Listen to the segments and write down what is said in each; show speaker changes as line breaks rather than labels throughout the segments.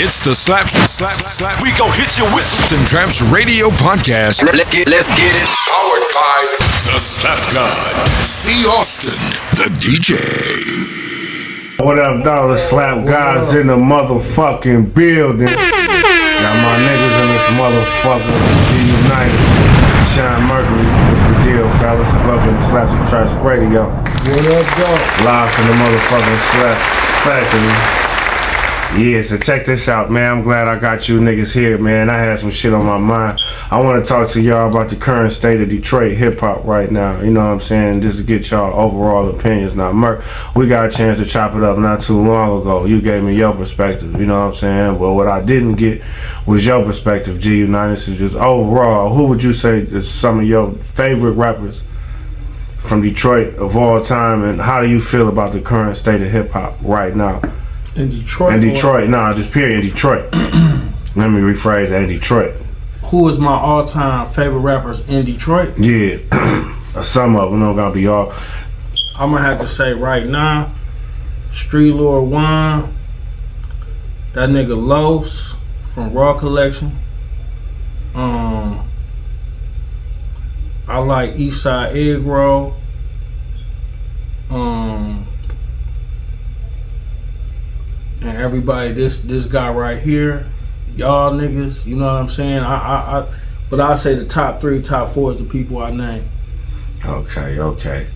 It's the Slap Slap Slap. We go hit you with and Traps Radio Podcast.
Let's get, let's get it.
Powered by the Slap God. Cee Austin, the DJ.
What up, dog? The slap guys in the motherfucking building. Got my niggas in this motherfucker. Gee Unite Us. Sean Mercury. What's the deal, fellas? Welcome to Slapz N Trapz Radio.
What up, dog?
Live from the motherfucking Slap Factory. Yeah, so check this out, man. I'm glad I got you niggas here, man. I had some shit on my mind. I want to talk to y'all about the current state of Detroit hip hop right now. You know what I'm saying? Just to get y'all overall opinions. Now, Murq, we got a chance to chop it up not too long ago. You gave me your perspective. You know what I'm saying? Well, what I didn't get was your perspective, Gee Unite Us. So just overall, who would you say is some of your favorite rappers? From Detroit of all time, and how do you feel about the current state of hip hop right now?
In Detroit.
In Detroit, nah, just period. In Detroit. Let me rephrase that. In Detroit.
Who is my all-time favorite rappers in Detroit?
Yeah, some of them don't gonna be all.
I'm gonna have to say right now, Street Lord One, that nigga Los from Raw Collection. Um, I like Eastside Egg Roll. Um, and everybody, this this guy right here, y'all niggas, you know what I'm saying? I, I, I but I say the top three, top four is the people I name.
Okay, okay.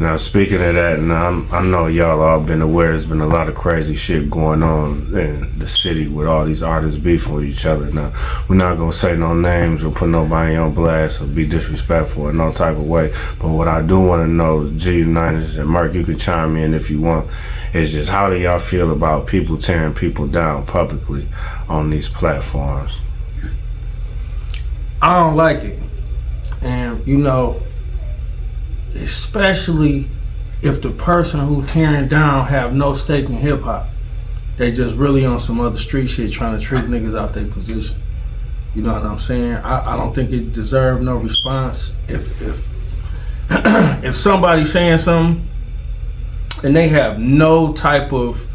Now speaking of that, now I'm, I know y'all all been aware. There's been a lot of crazy shit going on in the city with all these artists beefing with each other. Now we're not gonna say no names or put nobody on blast or be disrespectful in no type of way. But what I do want to know, Gee Unite Us and Mark, you can chime in if you want. Is just how do y'all feel about people tearing people down publicly on these platforms?
I don't like it. And you know, especially if the person who tearing down have no stake in hip hop. They just really on some other street shit trying to trick niggas out their position. You know what I'm saying? I, I don't think it deserved no response. If if if somebody's saying something and they have no type of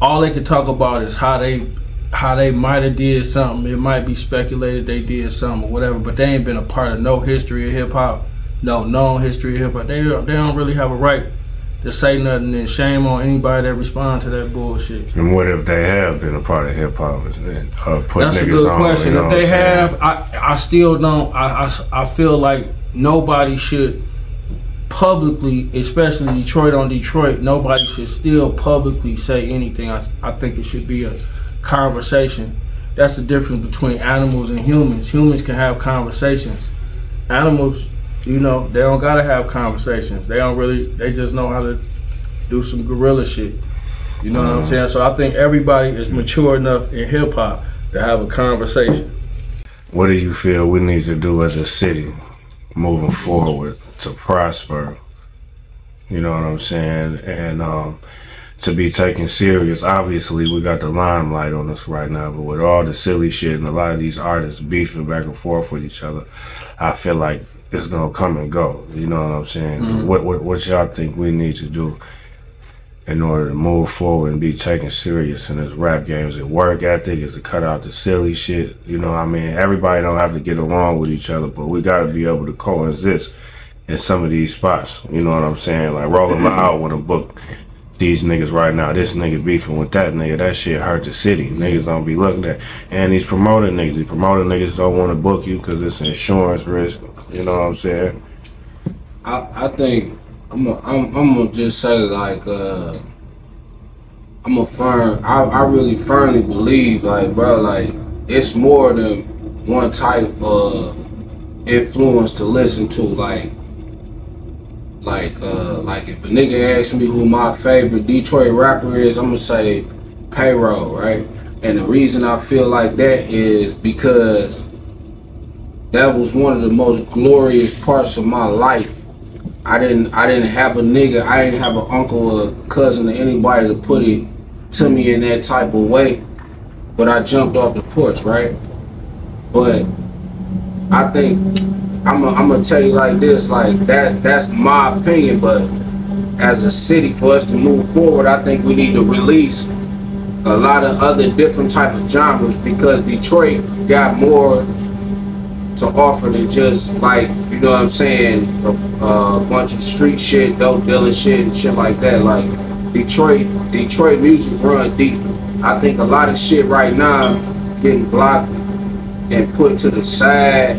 all they can talk about is how they how they might have did something. It might be speculated they did something or whatever, but they ain't been a part of no history of hip hop, no known history of hip hop. They don't, they don't really have a right to say nothing. And shame on anybody that respond to that bullshit.
And what if they have been a part of hip hop and uh, put
That's
niggas
a good
on?
question.
you know
if they
what I'm saying?
have, I I still don't. I, I I feel like nobody should publicly, especially Detroit on Detroit, nobody should still publicly say anything. I I think it should be a conversation. That's the difference between animals and humans. Humans can have conversations. Animals, you know, they don't gotta have conversations. They don't really. They just know how to do some gorilla shit. You know what I'm saying? So I think everybody is mature enough in hip hop to have a conversation.
What do you feel we need to do as a city moving forward to prosper? You know what I'm saying? And um, to be taken serious. Obviously, we got the limelight on us right now, but with all the silly shit and a lot of these artists beefing back and forth with each other, I feel like it's gonna come and go. You know what I'm saying? Mm-hmm. What, what what y'all think we need to do in order to move forward and be taken serious in this rap game? Is it work ethic? Is it cut out the silly shit? You know, what I mean, everybody don't have to get along with each other, but we got to be able to coexist in some of these spots. You know what I'm saying? Like rolling loud when a book these niggas right now. This nigga beefing with that nigga. That shit hurt the city. Niggas don't be looking at. And these promoter niggas. These promoter niggas don't want to book you because it's insurance risk. You know what I'm saying?
I, I think I'm a, I'm I'm gonna just say like uh I'm a firm I, I really firmly believe like bro like it's more than one type of influence to listen to like like uh like if a nigga asks me who my favorite Detroit rapper is I'm gonna say payroll right and the reason I feel like that is because that was one of the most glorious parts of my life I didn't I didn't have a nigga, I didn't have an uncle or cousin or anybody to put it to me in that type of way. But I jumped off the porch, right? But I think I'm gonna tell you like this, like that that's my opinion, but as a city for us to move forward, I think we need to release a lot of other different type of genres because Detroit got more to offer than just like you know what I'm saying a, a bunch of street shit, dope dealing shit, and shit like that. Like Detroit, Detroit music run deep. I think a lot of shit right now getting blocked and put to the side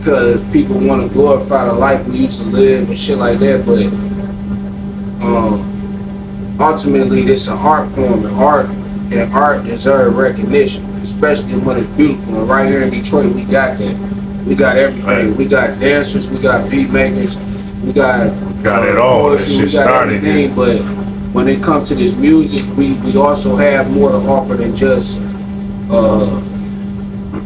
because people want to glorify the life we used to live and shit like that. But um, ultimately, this is an art form, and art and art deserve recognition, especially when it's beautiful. And right here in Detroit, we got that. We got everything. We got dancers, we got beat makers, we got we
Got it all. That
poetry, we got
started
everything. But when it comes to this music, we we also have more to offer than just uh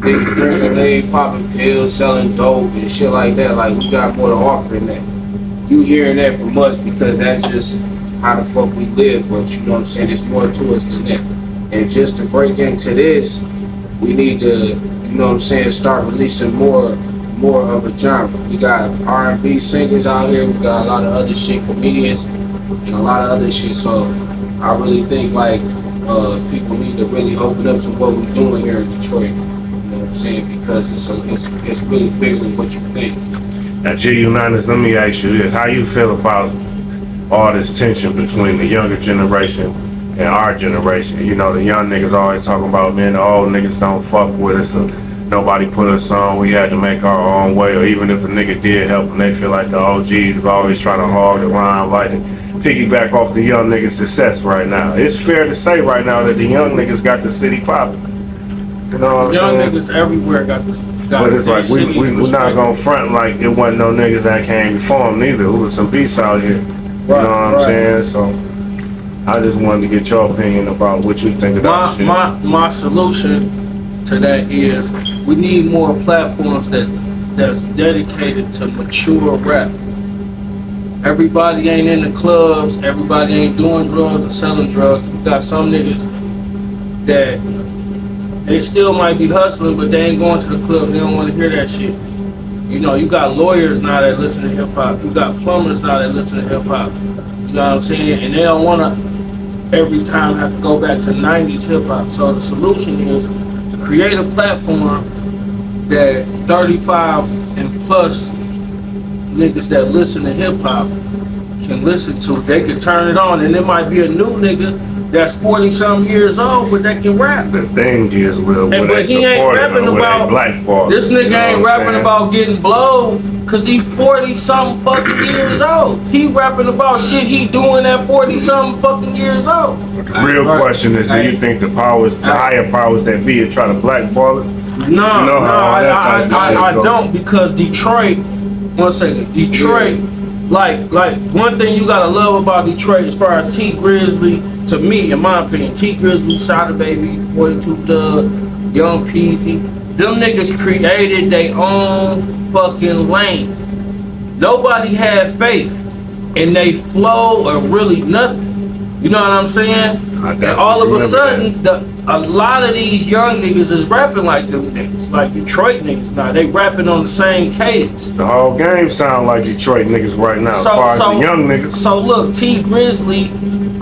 niggas drinking lean, popping pills, selling dope and shit like that. Like we got more to offer than that. You hearing that from us because that's just how the fuck we live. But you know what I'm saying? It's more to us than that. And just to break into this, we need to, you know what I'm saying, start releasing more more of a genre. We got R&B singers out here. We got a lot of other shit, comedians, and a lot of other shit. So I really think like uh, people need to really open up to what we're doing here in Detroit. Saying? Because it's it's it's really bigger than what you think.
Now, Gee Unite Us, let me ask you this: How you feel about all this tension between the younger generation and our generation? You know, the young niggas always talking about, man, the old niggas don't fuck with us. Or nobody put us on. We had to make our own way. Or even if a nigga did help them, they feel like the OGs is always trying to hog the line, like and piggyback off the young niggas' success right now. It's fair to say right now that the young niggas got the city popping. You know what I'm
Young
saying?
niggas everywhere got this. Got
But it's like we, we we're not
respected.
gonna front like it wasn't no niggas that came before him neither. Who was some beasts out here. You
Right,
know what I'm
right.
saying? So I just wanted to get your opinion about what you think about that
my
shit.
my my solution to that is we need more platforms that that's dedicated to mature rap. Everybody ain't in the clubs. Everybody ain't doing drugs or selling drugs. We got some niggas that they still might be hustling, but they ain't going to the club. They don't want to hear that shit. You know, you got lawyers now that listen to hip hop. You got plumbers now that listen to hip hop. You know what I'm saying? And they don't want to every time have to go back to 90s hip hop. So the solution is to create a platform that 35 and plus niggas that listen to hip hop can listen to. They can turn it on, and there might be a new nigga that's 40 some years old, but that can rap.
the thing is, well,
And but he ain't rapping about
they blackball
this nigga
you know
ain't rapping
saying?
about getting blowed cause he 40 something fucking years old. He rapping about shit he doing at 40 something fucking years old.
But The real
Right.
question is, do you think the powers, the higher powers that be, are trying to blackball it?
No,
You know
no, I, I, I, I don't because Detroit. One second, Detroit. Like, like one thing you gotta love about Detroit, as far as Tee Grizzley, to me, in my opinion, Tee Grizzley, Sada Baby, 42 Dugg, Young Peezy, them niggas created their own fucking lane. Nobody had faith in they flow or really nothing. You know what I'm saying?
I
And all of a sudden, the, a lot of these young niggas is rapping like them niggas, like Detroit niggas now. They rapping on the same cadence.
The whole game sound like Detroit niggas right now, as
So,
far as the young niggas.
so look, Tee Grizzley,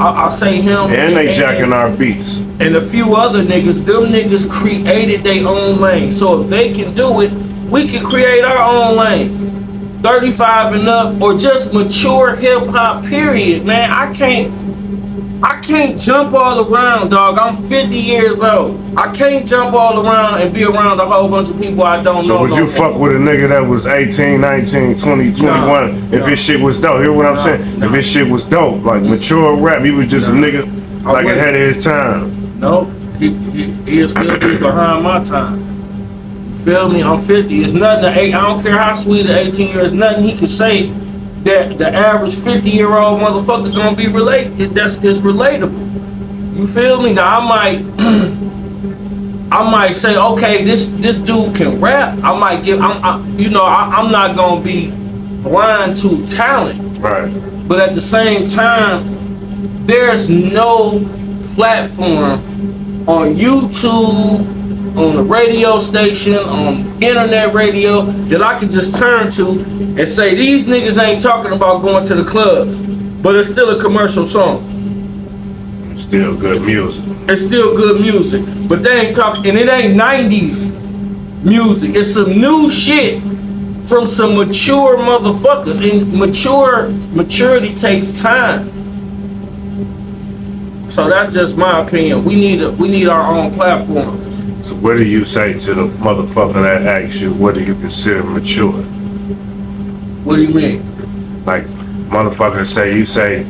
I, I'll say him,
And they jacking our beats.
and a few other niggas. Them niggas created their own lane. So if they can do it, we can create our own lane. 35 and up, or just mature hip hop. Period, man. I can't. I can't jump all around, dog. I'm 50 years old. I can't jump all around and be around a whole bunch of people I don't
So
know.
So
would
you fuck with a nigga that was 18, 19, 20, 21 if
no.
his shit was dope? Hear what I'm saying? If his shit was dope, like mature rap, he was just a nigga like ahead of his time.
Nope. he, he, he'll still be behind my time. You feel me? I'm 50. It's nothing. To, eight- I don't care how sweet an 18 year is. Nothing he can say that the average 50 year old motherfucker gonna be related. That's is relatable. You feel me? Now I might. I might say, okay, this this dude can rap. I might give, I'm, I, you know, I, I'm not gonna be blind to talent.
Right.
But at the same time, there's no platform on YouTube, on the radio station, on internet radio that I can just turn to and say these niggas ain't talking about going to the clubs, but it's still a commercial song.
Still good music.
It's still good music, but they ain't talking, and it ain't '90s music. It's some new shit from some mature motherfuckers, and mature maturity takes time. So that's just my opinion. We need a, we need our own platform.
So what do you say to the motherfucker that asks you what do you consider mature?
What do you mean?
Like motherfuckers say you say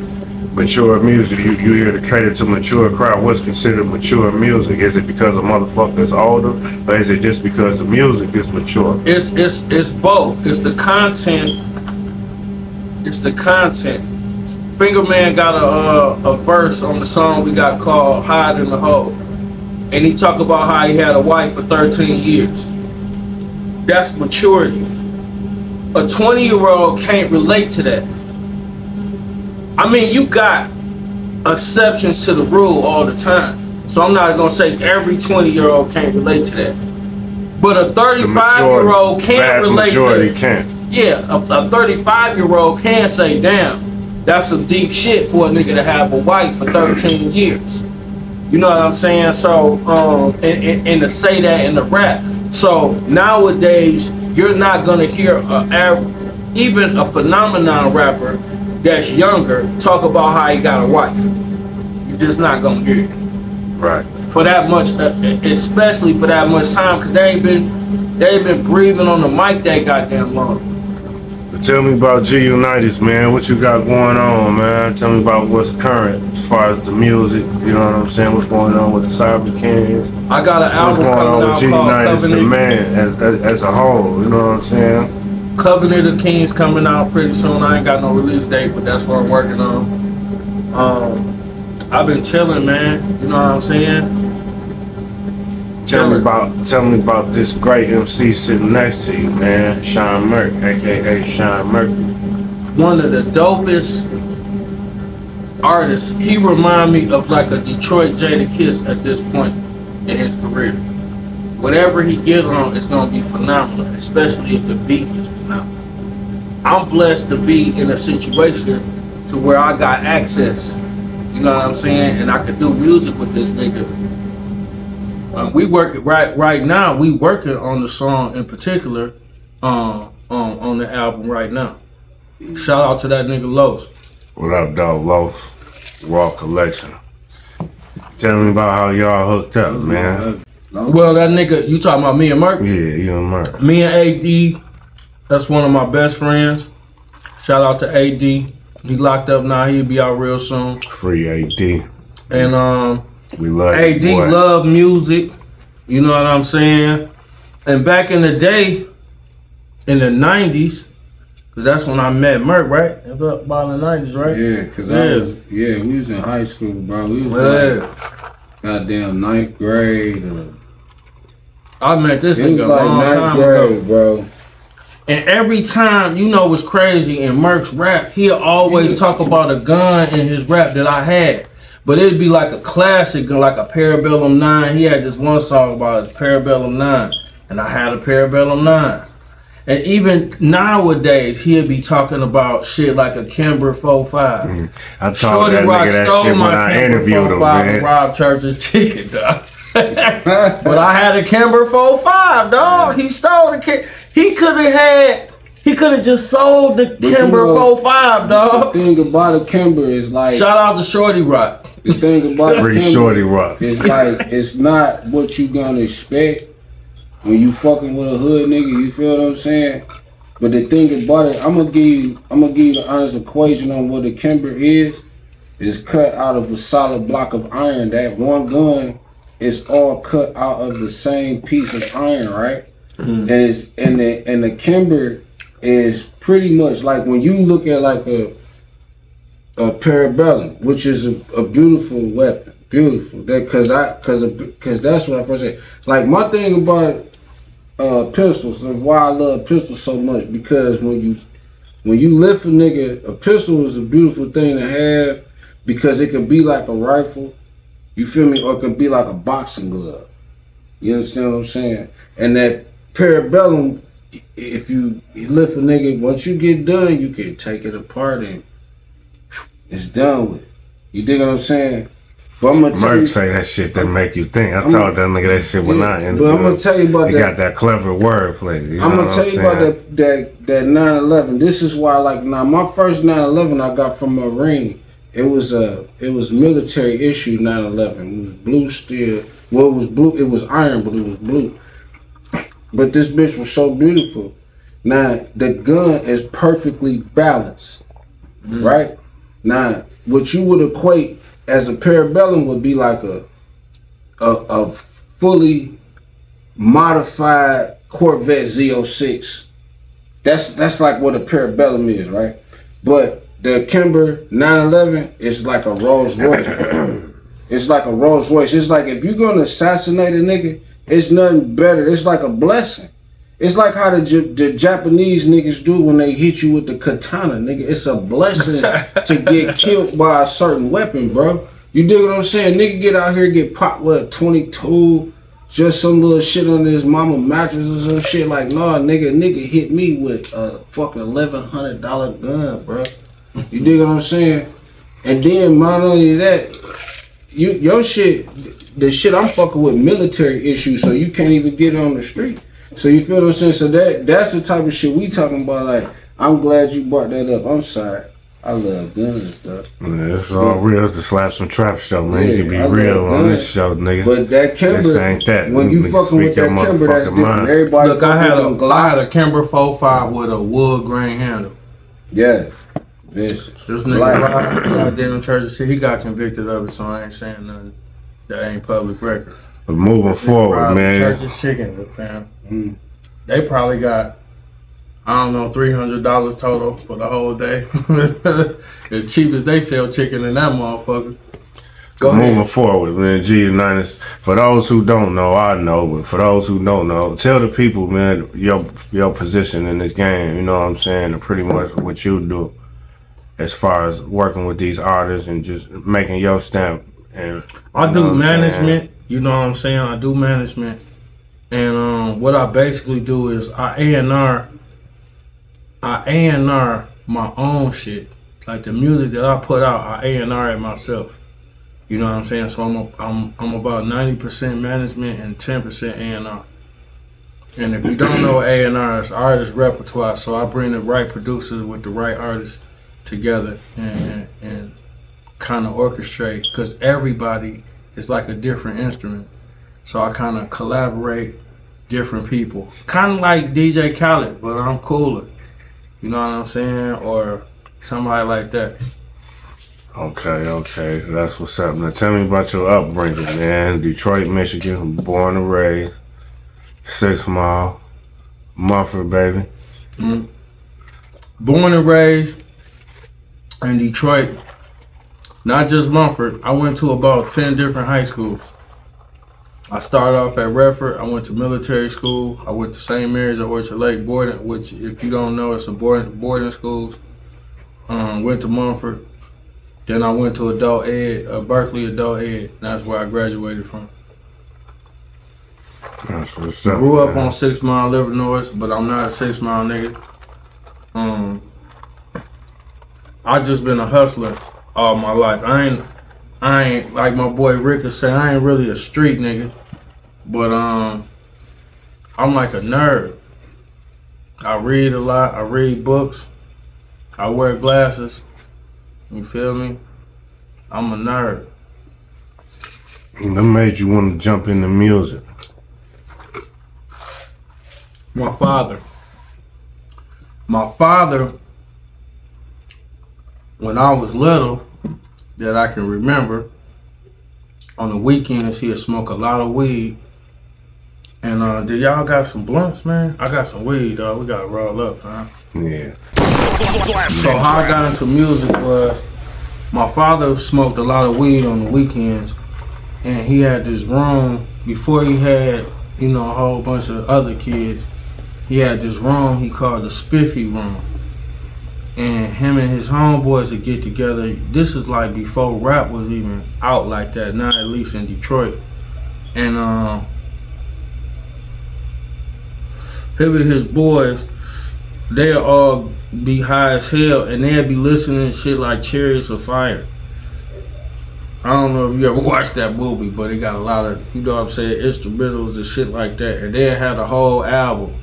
mature music, you, you hear the credit to mature crowd. What's considered mature music? Is it because a motherfucker is older, or is it just because the music is mature?
It's it's it's both. It's the content. It's the content. Finger Man got a uh, a verse on the song we got called "Hide in the Hole," and he talked about how he had a wife for 13 years. That's maturity. A 20 year old can't relate to that. I mean, you got exceptions to the rule all the time. So I'm not gonna say every 20 year old can't relate to that. But a 35 year old can't relate to
majority
it.
can't.
Yeah, a 35 year old can say, damn, that's some deep shit for a nigga to have a wife for 13 years. You know what I'm saying? So, um, and, and, and to say that in the rap. So nowadays, you're not gonna hear a, even a phenomenon rapper that's younger talk about how he got a wife. You're just not gonna hear it
Right.
for that much, uh, especially for that much time, because they ain't been they ain't been breathing on the mic that goddamn long.
Tell me about Gee Unite Us, man. What you got going on, man? Tell me about what's current as far as the music. You know what I'm saying? What's going on with the Sovereign Kingz?
I got an
What's
album
going
coming
on with
out
G
called
Unitas, the
Covenant.
man, as, as, as a whole? You know what I'm saying?
Covenant of Kings coming out pretty soon. I ain't got no release date, but that's what I'm working on. Um, I've been chilling, man. You know what I'm saying?
Tell me about tell me about this great MC sitting next to you, man. Cean Murq, aka Sean Mercury.
One of the dopest artists. He remind me of like a Detroit Jadakiss at this point in his career. Whatever he get on, it's gonna be phenomenal, especially if the beat is phenomenal. I'm blessed to be in a situation to where I got access. You know what I'm saying? And I could do music with this nigga. We work right right now. We working on the song in particular, um, um, on the album right now. Shout out to that nigga Los.
What up, dog? Los, Raw Collection. Tell me about how y'all hooked up, man.
Well, that nigga, you talking about me and Murq?
Yeah, you and Murq.
Me and AD, that's one of my best friends. Shout out to AD. He locked up now. He'll be out real soon.
Free AD.
And um,
We love
AD
boy.
love music. You know what I'm saying? And back in the day, in the '90s, because that's when I met Murq, right? About in the '90s, right?
Yeah, cause
Yeah.
I was yeah, we was in high school, bro. We was like goddamn ninth grade. Uh,
I met this
it
nigga a long
ninth
time
grade,
ago.
bro.
And every time, you know what's crazy in Murq's rap, he'll always talk about a gun in his rap that I had. But it'd be like a classic, like a Parabellum 9. He had this one song about his Parabellum 9. And I had a Parabellum 9. And even nowadays, he'll be talking about shit like a Kimber 45. Mm.
I told
Shorty
that
Rock
nigga that
stole
shit when
my
I
Kimber
interviewed him, man.
Rob Church's chicken, dog. but I had a Kimber 45, dog. He stole the Kim. He could have had. He could have just sold the
you
Kimber
know-
45,
The
dog.
thing about a Kimber is like
Shout out to Shorty Rock.
The thing about a
Free
Kimber
Shorty Rock.
is like it's not what you gonna expect when you fucking with a hood nigga. You feel what I'm saying? But the thing about it, I'm gonna give you, I'm gonna give you the honest equation on what a Kimber is. Is cut out of a solid block of iron. That one gun is all cut out of the same piece of iron, right? Mm-hmm. And it's and the and the Kimber is pretty much like when you look at like a a parabellum, which is a, a beautiful weapon, beautiful. That because I because because that's what I first said. Like my thing about uh pistols and why I love pistols so much because when you when you lift a nigga, a pistol is a beautiful thing to have because it could be like a rifle, you feel me, or it could be like a boxing glove. You understand what I'm saying? And that parabellum, if you lift a nigga, once you get done, you can take it apart and it's done with. You dig what I'm saying? But I'm gonna tell
Murq
you,
say that shit that make you think. I
I'm-
told that nigga that shit when
Yeah,
I
but. I'm gonna tell you about
he
that-
got that clever wordplay. You know
I'm gonna
what
tell you about
saying?
that that that 9/11. This is why, like, now my first 9/11 I got from a ring. It was a it was military issue 9/11. It was blue steel. Well, it was blue. It was iron, but it was blue. But this bitch was so beautiful. Now the gun is perfectly balanced, mm. right? Now what you would equate as a parabellum would be like a a, a fully modified Corvette Z06. That's that's like what a parabellum is, right? But the Kimber 911 is like a Rolls Royce. it's like a Rolls Royce. It's like if you're gonna assassinate a nigga, it's nothing better. It's like a blessing. It's like how the, J- the Japanese niggas do when they hit you with the katana, nigga. It's a blessing to get killed by a certain weapon, bro. You dig what I'm saying? Nigga get out here get popped with a 22, just some little shit on his mama mattress or some shit. Like, nah, nigga, nigga hit me with a fucking eleven hundred dollar gun, bro. You dig what I'm saying? And then not only that, you your shit, the shit I'm fucking with military issues, so you can't even get on the street. So you feel what I'm saying? So that that's the type of shit we talking about. Like, I'm glad you brought that up. I'm sorry. I love guns, though.
Yeah, it's all real to slap some trap show, man. you can be
I
real on this show, nigga.
But that Kimber,
This ain't that.
when you
Nigga,
fucking with that Kimber, that's different.
mind.
Everybody
Look, I
fucking
had a
with
had a
Glocks.
Kimber 45 with a wood grain handle.
Yeah, vicious.
This nigga
Black.
Rob, goddamn church of shit, he got convicted of it, so I ain't saying nothing. That ain't public record.
But moving forward,
Rob
man.
Church's chicken, fam. Mm. They probably got, I don't know, three hundred dollars total for the whole day. as cheap as they sell chicken in that motherfucker. Go
Moving
ahead.
forward, man. G Niners. For those who don't know, I know, but for those who don't know, tell the people, man, your your position in this game. You know what I'm saying, and pretty much what you do, as far as working with these artists and just making your stamp. And
I do
know what I'm saying?
management. You know what I'm saying? I do management, and um, what I basically do is I A and R. I A and R my own shit. Like the music that I put out, I A and R it myself. You know what I'm saying? So I'm a, I'm I'm about ninety percent management and ten percent A and R. And if you don't know A and R, it's artist repertoire. So I bring the right producers with the right artists together and and, and kind of orchestrate because everybody is like a different instrument. So I kind of collaborate different people, kind of like DJ Khaled, but I'm cooler. You know what I'm saying? Or somebody like that.
Okay, okay, that's what's up. Now tell me about your upbringing, man. Detroit, Michigan, born and raised, Six Mile, Mumford, baby. Mm-hmm.
Born and raised in Detroit, not just Mumford. I went to about 10 different high schools. I started off at Redford. I went to military school. I went to St. Mary's at Orchard Lake boarding, which, if you don't know, it's a boarding, boarding schools. Um, went to Mumford. Then I went to adult ed, uh, Berkeley adult ed. That's where I graduated from.
That's what's up.
Grew up
man.
on Six Mile, Illinois, but I'm not a Six Mile nigga. Um, I just been a hustler all my life. I ain't, I ain't like my boy Rick is saying. I ain't really a street nigga, but um, I'm like a nerd. I read a lot. I read books. I wear glasses. You feel me? I'm a nerd.
That made you want to jump into music.
my father. My father, when I was little, that I can remember, on the weekends he'd smoke a lot of weed. And uh, did y'all got some blunts, man? I got some weed, dog. We gotta roll up, fam.
Yeah.
So how I got into music was my father smoked a lot of weed on the weekends, and he had this room before he had you know a whole bunch of other kids. He had this room he called the Spiffy Room, and him and his homeboys would get together. This is like before rap was even out like that. Not at least in Detroit, and um, and his boys they'll all be high as hell and they'll be listening to shit like Chariots of Fire. I don't know if you ever watched that movie, but it got a lot of, you know what I'm saying, instrumentals and shit like that. And they had a whole album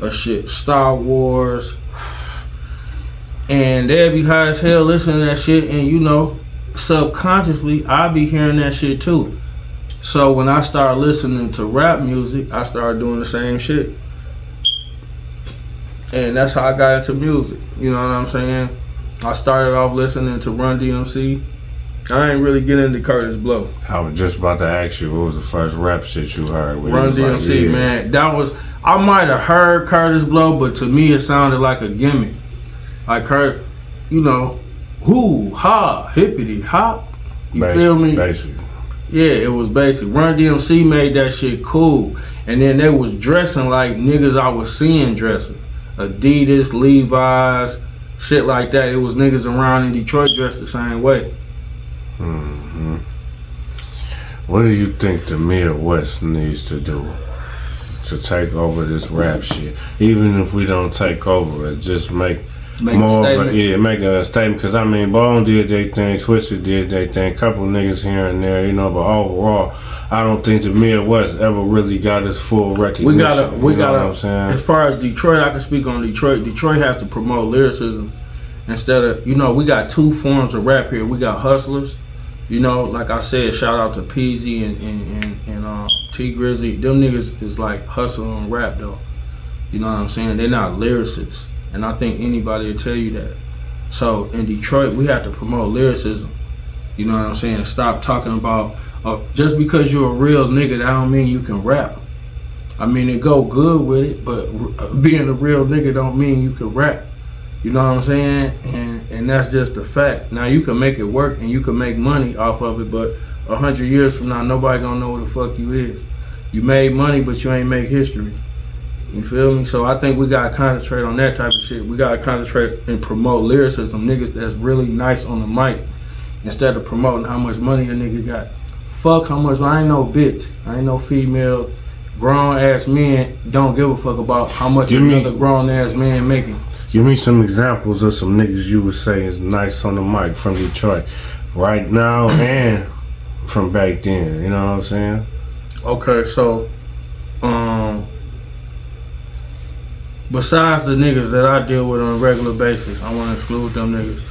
of shit, Star Wars. And they'd be high as hell listening to that shit. And, you know, subconsciously, I be hearing that shit too. So when I started listening to rap music, I started doing the same shit. And that's how I got into music. You know what I'm saying? I started off listening to Run DMC. I ain't really get into Kurtis Blow.
I was just about to ask you, what was the first rap shit you heard?
Run
was like,
DMC,
yeah.
man. That was I might have heard Kurtis Blow, but to me it sounded like a gimmick. Like Kurt, you know, who, ha, hippity, hop. You
Basic-
feel me?
Basic.
Yeah, it was basic. Run DMC made that shit cool. And then they was dressing like niggas I was seeing dressing. Adidas, Levi's, shit like that. It was niggas around in Detroit dressed the same way.
hmm What do you think the Midwest needs to do to take over this rap shit? Even if we don't take over it, just make,
Make
more
a
of a, yeah, make a statement. Because I mean, Bone did their thing, Twista did their thing, couple niggas here and there, you know. But overall, I don't think the Midwest ever really got its full recognition.
We gotta, we gotta.
what I'm saying?
As far as Detroit, I can speak on Detroit. Detroit has to promote lyricism instead of, you know, we got two forms of rap here. We got hustlers, you know, like I said, shout out to Peezy and and and, and uh, Tee Grizzley. Them niggas is like hustling rap though. You know what I'm saying? They're not lyricists, and I think anybody will tell you that. So in Detroit, we have to promote lyricism. You know what I'm saying? Stop talking about uh, just because you're a real nigga, that don't mean you can rap. I mean, it go good with it, but uh, being a real nigga don't mean you can rap. You know what I'm saying? And and that's just the fact. Now you can make it work and you can make money off of it, but a hundred years from now, nobody gonna know who the fuck you is. You made money, but you ain't make history. You feel me? So I think we gotta concentrate on that type of shit. We gotta concentrate and promote lyricism, niggas that's really nice on the mic, instead of promoting how much money a nigga got. Fuck how much. I ain't no bitch. I ain't no female. Grown ass men don't give a fuck about how much
me-
another grown ass man making.
Give me some examples of some niggas you would say is nice on the mic from Detroit, right now and from back then. You know what I'm saying?
Okay, so, um, besides the niggas that I deal with on a regular basis, I want to exclude them niggas.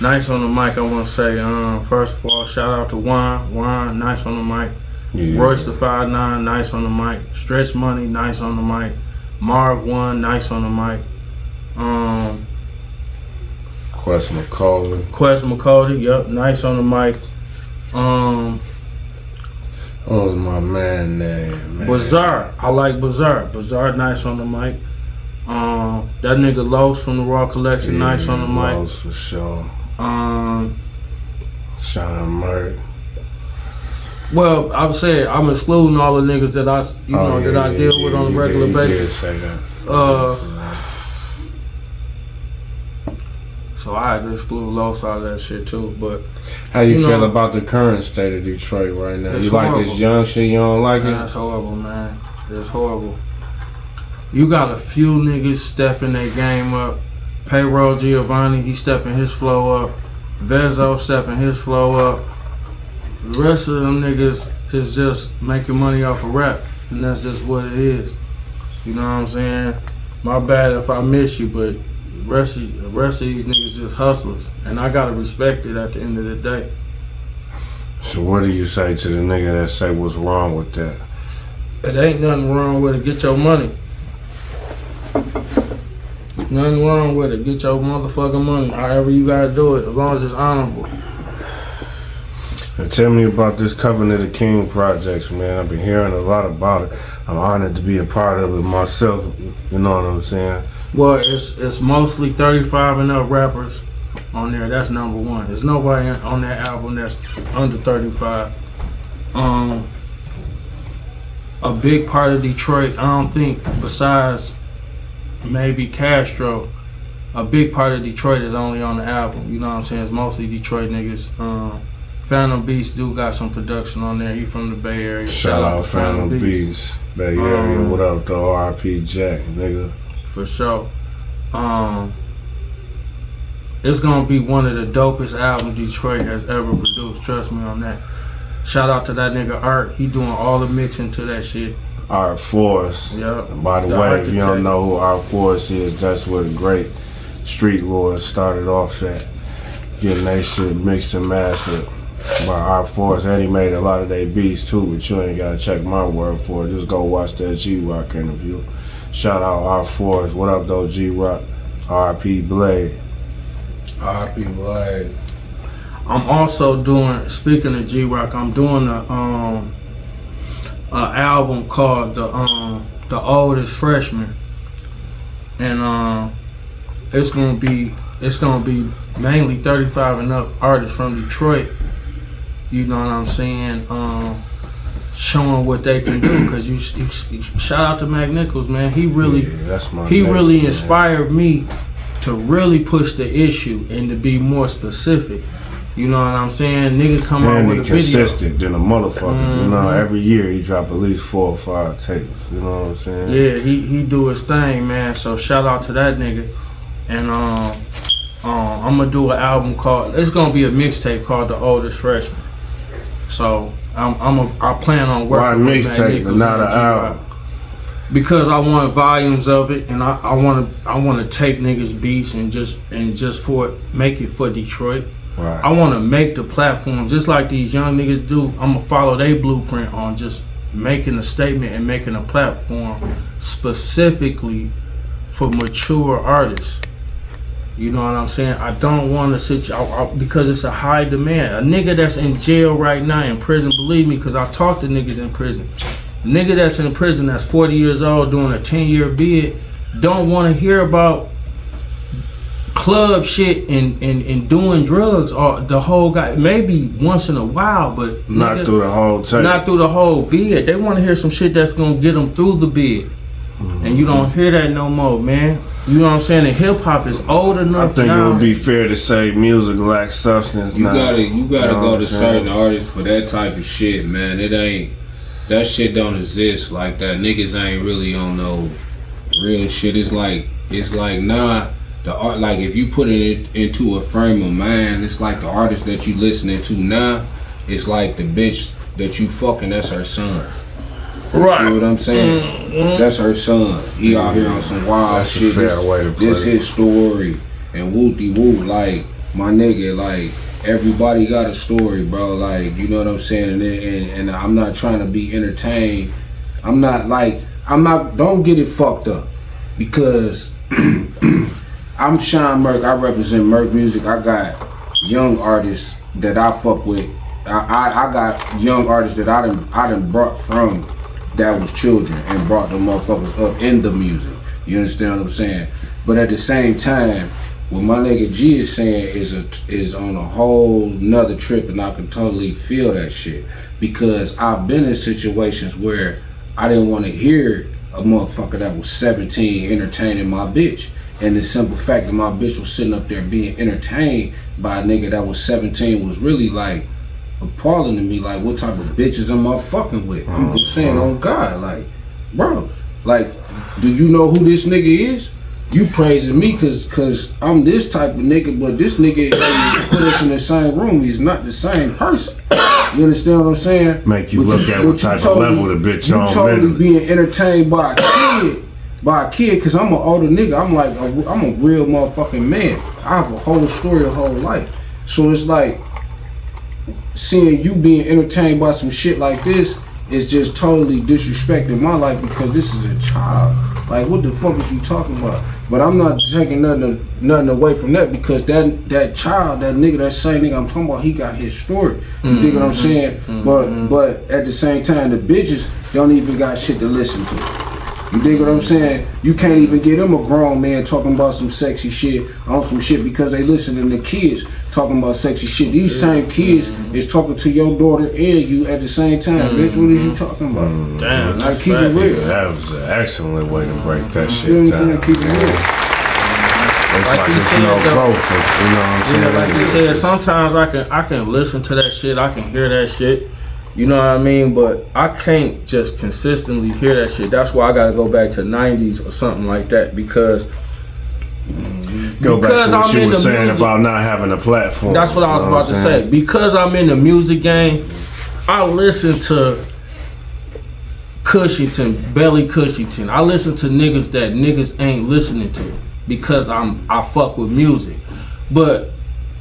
Nice on the mic, I want to say, um, first of all, shout out to Juan. Juan, nice on the mic.
Yeah.
Royce the Five Nine, nice on the mic. Stretch Money, nice on the mic. Marv Won, nice on the mic. Um,
Quest McCauley.
Quest McCody, yep, nice on the mic. Um,
What was my man name? Man.
Bizarre, I like Bizarre. Bizarre, nice on the mic. Um, that nigga Los from the Raw Collection, nice on the mic.
Los for sure.
Um,
Sean Murray.
well, I'm saying I'm excluding all the niggas that I, you know,
Oh, yeah,
that I
yeah,
deal
yeah,
with on a regular
did- you did
basis.
say that.
Uh, So I had to exclude Los out of that shit too. But
How you,
you
feel
know-
about the current state of Detroit right now? You like
horrible.
this young shit? You don't like it?
that's horrible, man. It's horrible. You got a few niggas stepping their game up. Payroll Giovanni, he stepping his flow up. Vezzo stepping his flow up. The rest of them niggas is just making money off of rap, and that's just what it is. You know what I'm saying? My bad if I miss you, but the rest of the rest of these niggas just hustlers, and I gotta respect it at the end of the day.
So what do you say to the nigga that say what's wrong with that?
It ain't nothing wrong with it. Get your money. Nothing wrong with it. Get your motherfucking money. However you gotta do it, as long as it's honorable.
And tell me about this Covenant of King projects, man. I've been hearing a lot about it. I'm honored to be a part of it myself. You know what I'm saying?
Well, it's it's mostly 35 and up rappers on there. That's number one. There's nobody on that album that's under 35. Um, a big part of Detroit. I don't think besides maybe Castro. A big part of Detroit is only on the album. You know what I'm saying? It's mostly Detroit niggas. Um, Phantom Beast do got some production on there. He from the Bay Area.
Shout out
to
Phantom Beast. Bay Area,
Um,
what up, though? RP Jack, nigga.
for sure. Um, it's gonna be one of the dopest albums Detroit has ever produced. Trust me on that. Shout out to that nigga Art. He doing all the mixing to that shit.
Art Force.
Yep.
By the,
The
way, if you don't know who Art Force is, that's where the great Street Lords started off at. Getting they shit mixed and mastered by Art Force. And he made a lot of their beats too, but you ain't gotta check my word for it. Just go watch that G Rock interview. Shout out Art Force. What up though, G Rock? RP Blade.
R.P. Blade.
I'm also doing. Speaking of G Rock, I'm doing a um a album called the um the oldest freshman, and um it's gonna be it's gonna be mainly 35 and up artists from Detroit. You know what I'm saying? Um, showing what they can do because you, you, you shout out to Mac Nichols, man. He really
Yeah, that's my
he
nigga,
really
man.
inspired me to really push the issue and to be more specific. You know what I'm saying? Niggas come out
And
with
he
a video.
consistent than a motherfucker. You know,
Mhm.
every year he drop at least four or five tapes. You know what I'm saying?
Yeah, he he do his thing, man. So shout out to that nigga. And um, um I'm gonna do an album called. It's gonna be a mixtape called The Oldest Freshman. So I'm I'm a, I plan on working with Mac
mixtape not an album?
Because I want volumes of it, and I, I want to I want to take niggas beats and just and just for it, make it for Detroit.
Right.
I want to make the platform just like these young niggas do. I'm gonna follow their blueprint on just making a statement and making a platform specifically for mature artists. You know what I'm saying? I don't want to sit because it's a high demand. A nigga that's in jail right now in prison, believe me, because I talk to niggas in prison. A nigga that's in prison that's 40 years old doing a 10 year bid don't want to hear about club shit and, and, and doing drugs or the whole guy maybe once in a while, but
not
nigga,
through the whole tape.
not through the whole bid. They want to hear some shit that's gonna get them through the bid, mm-hmm. and you don't hear that no more, man. You know what I'm saying? And hip hop is old enough.
I
enough
think
now.
it would be fair to say music lacks substance
You
now.
gotta you gotta
know
go to
saying?
certain artists for that type of shit, man. It ain't that shit don't exist like that. Niggas ain't really on no real shit. It's like it's like nah. The art like if you put it into a frame of mind, it's like the artist that you listening to now. It's like the bitch that you fucking. That's her son. Right. You know what I'm saying? Mm, mm. That's her son. He out here on some wild
That's a
shit.
fair
this
way to put
this
it.
his story and whoopty whoop. Like my nigga, like everybody got a story, bro. Like you know what I'm saying. And and, and I'm not trying to be entertained. I'm not like I'm not. Don't get it fucked up because I'm Cean Murq. I represent Murq Muziq. I got young artists that I fuck with. I, I, I got young artists that I done I done brought from that was children and brought them motherfuckers up in the music. You understand what I'm saying? But at the same time, what my nigga G is saying is a is on a whole nother trip, and I can totally feel that shit because I've been in situations where I didn't want to hear a motherfucker that was 17 entertaining my bitch. And the simple fact that my bitch was sitting up there being entertained by a nigga that was 17 was really like appalling to me. Like, what type of bitches am I fucking with? I'm, uh-huh. I'm saying, oh God, like, bro, like, do you know who this nigga is? You praising me cause cause I'm this type of nigga, but this nigga put us in the same room. He's not the same person. You understand what I'm saying?
Make you
But
look at
but
what
you
type of level the bitch
you
on
totally
mentally.
being entertained by a kid, by a kid, cause I'm an older nigga. I'm like, a, I'm a real motherfucking man. I have a whole story, a whole life. So it's like seeing you being entertained by some shit like this is just totally disrespecting my life because this is a child. Like, what the fuck is you talking about? But I'm not taking nothing nothing away from that because that that child, that nigga, that same nigga I'm talking about, he got his story. You dig what I'm mm-hmm. saying? But mm-hmm. but at the same time, the bitches don't even got shit to listen to. You dig what I'm saying? You can't even get them a grown man talking about some sexy shit on some shit because they listening to the kids talking about sexy shit. These same kids mm-hmm. is talking to your daughter and you at the same time. Bitch, what is you mm-hmm. talking about? Mm-hmm.
Damn,
Like keep it real.
Yeah, that was an excellent way to break that
You feel
shit
me?
down.
Saying? Keep it real.
It's
Like
like,
you
it's
said,
no
though-
growth. You know what I'm saying?
Yeah, like you said, sometimes I can I can listen to that shit, I can hear that shit. You know what I mean? But I can't just consistently hear that shit. That's why I gotta go back to nineties or something like that because
Go back
Because
to what
I'm
you
in
were
the
saying
music-
about not having a platform.
That's what I was
You know
about to say. Because I'm in the music game, I listen to Cushington, Belly Cushington. I listen to niggas that niggas ain't listening to because I'm I fuck with music. But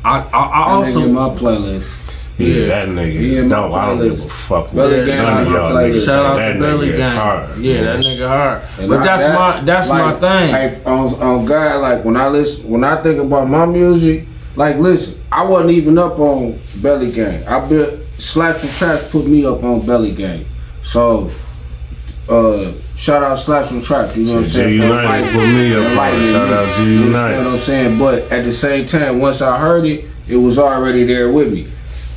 I I, I also
my playlist.
Yeah,
Yeah.
that nigga.
He in my
no, I don't give a fuck
Belly
with
Gang
none
in
of y'all
playlist.
niggas.
shout out
that
to Belly
nigga is
Gang.
hard.
Yeah, that nigga hard.
And
but
I-
that's
that-
my that's my thing.
Like, on, on God, like when I listen, when I think about my music, like listen, I wasn't even up on Belly Gang. I built Slapz N Trapz put me up on Belly Gang. So, uh, shout out Slapz N Trapz. You know what I'm saying?
United
enlightening-
put me up on Shout out G
You know what I'm saying? But at the same time, once I heard it, it was already there with me.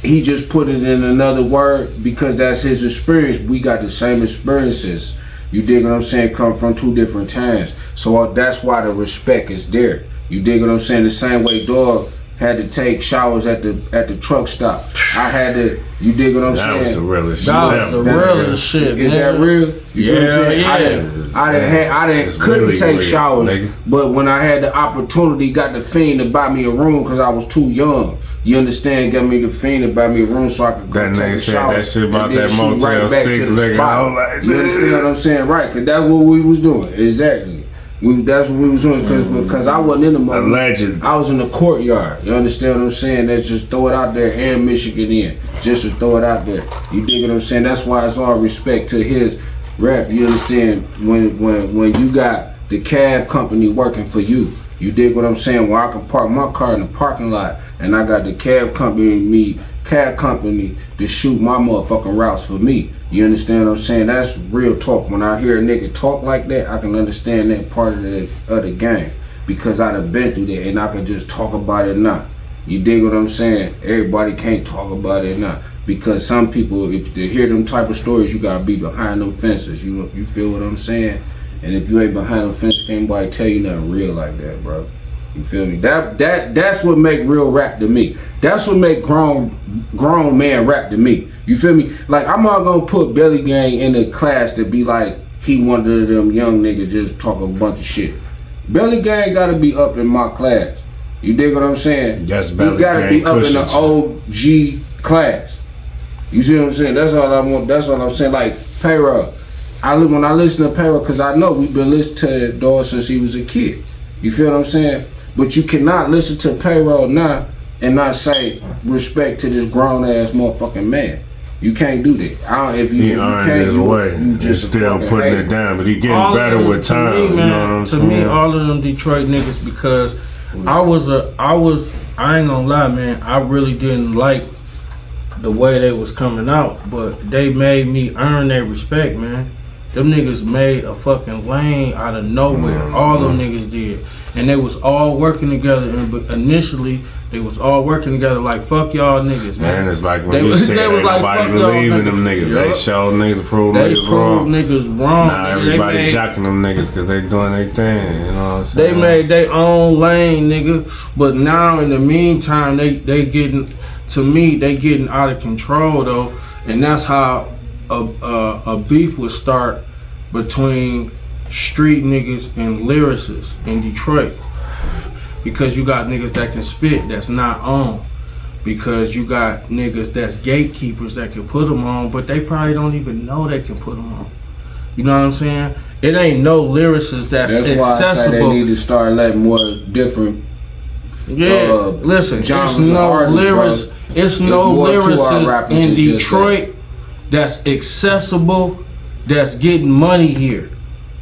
He just put it in another word because that's his experience. We got the same experiences. You dig what I'm saying? Come from two different times. So uh, that's why the respect is there. You dig what I'm saying? The same way dog had to take showers at the at the truck stop. I had to. You dig what I'm
That was the realest
That
shit
was the
ever.
That's
realest shit.
Is
man.
that real? You feel what I'm
Yeah.
I
yeah.
didn't, I didn't, have, I didn't,
It's
couldn't
really
take
real,
showers.
nigga.
But when I had the opportunity, got the fiend to buy me a room because I was too young. You understand? Got me the fiend to buy me a room so I could go
That
take
nigga
a shower
that shit
and
about
then
that
shoot
Motel
back to the
nigga.
spot.
I was like,
you understand what I'm saying? Right? Cause that's what we was doing. Exactly. We, that's what we was doing because I wasn't in the mother.
Alleged.
I was in the courtyard. You understand what I'm saying? That's just throw it out there and Michigan in. Just to throw it out there. You dig what I'm saying? That's why it's all respect to his rap. You understand? When when when you got the cab company working for you. You dig what I'm saying? Where I can park my car in the parking lot and I got the cab company me cab company to shoot my motherfucking routes for me. You understand what I'm saying? That's real talk. When I hear a nigga talk like that, I can understand that part of the of the game because I done been through that and I can just talk about it now. You dig what I'm saying? Everybody can't talk about it now because some people, if they hear them type of stories, you gotta be behind them fences. You you feel what I'm saying? And if you ain't behind them fences, can't nobody tell you nothing real like that, bro. You feel me? That that that's what make real rap to me. That's what make grown grown man rap to me. You feel me? Like I'm not gonna put Belly Gang in a class to be like he one of them young niggas just talk a bunch of shit. Belly Gang gotta be up in my class. You dig what I'm saying? He
Belly
gotta
Gang
be up in the. OG class. You see what I'm saying? That's all I want. That's all I'm saying. Like payroll. I when I listen to payroll, cause I know we've been listening to Dawg since he was a kid. You feel what I'm saying? But you cannot listen to payroll now and not say respect to this grown ass motherfucking man. You can't do that. I don't, if you,
He
if you
earned
can't,
his
you,
way.
you just a
still
fucking
putting
hater.
it down, but he getting
All
better
them-
with time.
me,
you know what I'm
to
saying?
me, all of them Detroit niggas because I was a, I was, I ain't gonna lie, man. I really didn't like the way they was coming out, but they made me earn their respect, man. Them niggas made a fucking lane out of nowhere.
Mm-hmm.
All them niggas did, and they was all working together. And but initially, they was all working together like fuck y'all niggas, man.
Man, it's like when
They
you
was-
said
they was like,
nobody
fuck y'all
believing them niggas. They
Yup.
show niggas prove
They
niggas wrong.
niggas wrong.
Now
nigga. They
everybody
made-
jocking them niggas because they doing their thing. You know what I'm saying?
They made their own lane, nigga. But now in the meantime, they they getting to me, they getting out of control though, and that's how a a, a beef would start between street niggas and lyricists in Detroit. Because you got niggas that can spit that's not on. Because you got niggas that's gatekeepers that can put them on, but they probably don't even know they can put them on. You know what I'm saying? It ain't no lyricist that's,
That's why I say
accessible.
they need to start letting more different.
Yeah,
uh,
listen, it's
genres
no
artists,
lyrics.
bro.
It's no lyricists in Detroit that's accessible, that's getting money here.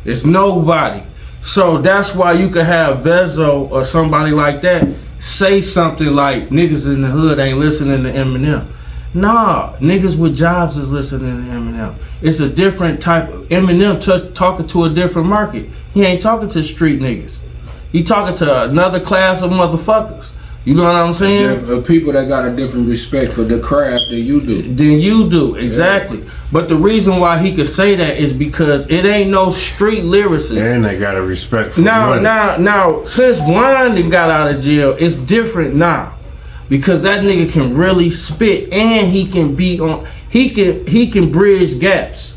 It's nobody. So that's why you could have Vezzo or somebody like that say something like niggas in the hood ain't listening to Eminem. Nah, niggas with jobs is listening to Eminem. It's a different type of Eminem touch, talking to a different market. He ain't talking to street niggas. He talking to another class of motherfuckers. You know what I'm saying?
People that got a different respect for the craft than you do.
Than you do, exactly. But the reason why he could say that is because it ain't no street lyricist.
And they got a respect for
Now,
money.
now, now, since Winding got out of jail, it's different now. Because that nigga can really spit and he can be on he can he can bridge gaps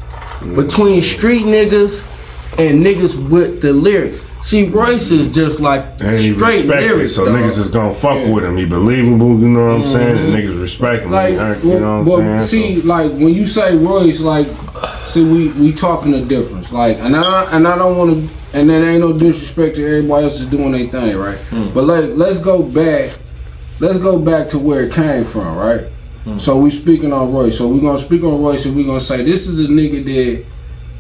between street niggas and niggas with the lyrics. See, Royce is just like
And he
straight
respect
lyrics.
so
dog.
niggas is gonna fuck
Yeah.
with him. He believable, you know what I'm saying? And mm-hmm. niggas respect him.
like
He
well,
you know what
well,
I'm saying?
see like when you say Royce like see we we talking a difference like and I and I don't want to and then ain't no disrespect to everybody else is doing their thing right mm. but like let's go back let's go back to where it came from right mm. so we speaking on Royce so we gonna speak on Royce and we gonna say this is a nigga that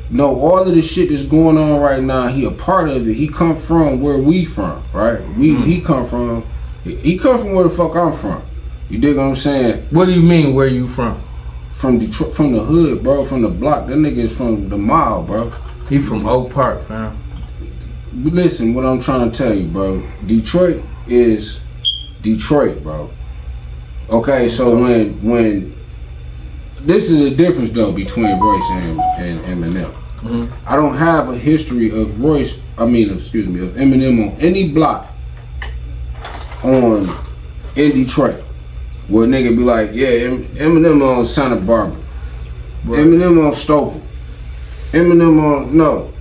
know all of the shit that's going on right now he a part of it he come from where we from right we hmm. he come from he come from where the fuck I'm from you dig what I'm saying
What do you mean? Where you from?
from Detroit, from the hood, bro, from the block. That nigga is from the mile, bro.
He from Oak Park, fam.
Listen, what I'm trying to tell you, bro. Detroit is Detroit, bro. Okay, so when when this is a difference though between Royce and, and Eminem. Mm-hmm. I don't have a history of Royce. I mean, excuse me, of Eminem on any block on in Detroit where a nigga be like, yeah, Eminem on Santa Barbara, Eminem on Stoughton, Eminem on no.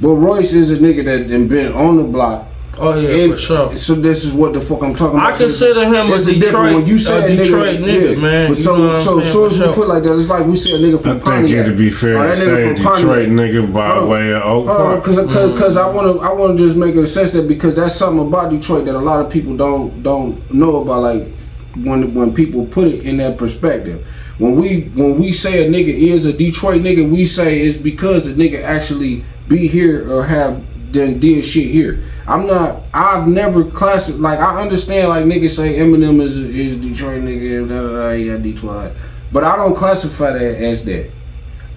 But Royce is a nigga that been on the block.
Oh yeah,
and
for sure.
So this is what the fuck I'm talking about. I
consider him a
it's different
Detroit-
when you say
a
a nigga,
Detroit nigga,
yeah.
man.
But
You
so
know what I'm
so
saying?
soon as we put like that, it's like we say a nigga
I
from
think
Pontiac.
it'd be fair
Oh,
to
that nigga
say
from
Detroit
Pontiac.
nigga by
Hold on.
way of Oak
Hold on,
Park.
cause, cause, cause mm-hmm. I wanna I wanna just make a sense that because that's something about Detroit that a lot of people don't don't know about like when when people put it in that perspective. When we when we say a nigga is a Detroit nigga, we say it's because the nigga actually be here or have done did shit here. I'm not. I've never classified. Like I understand. Like niggas say Eminem is is Detroit nigga. Da, da, da, got Detroit. But I don't classify that as that.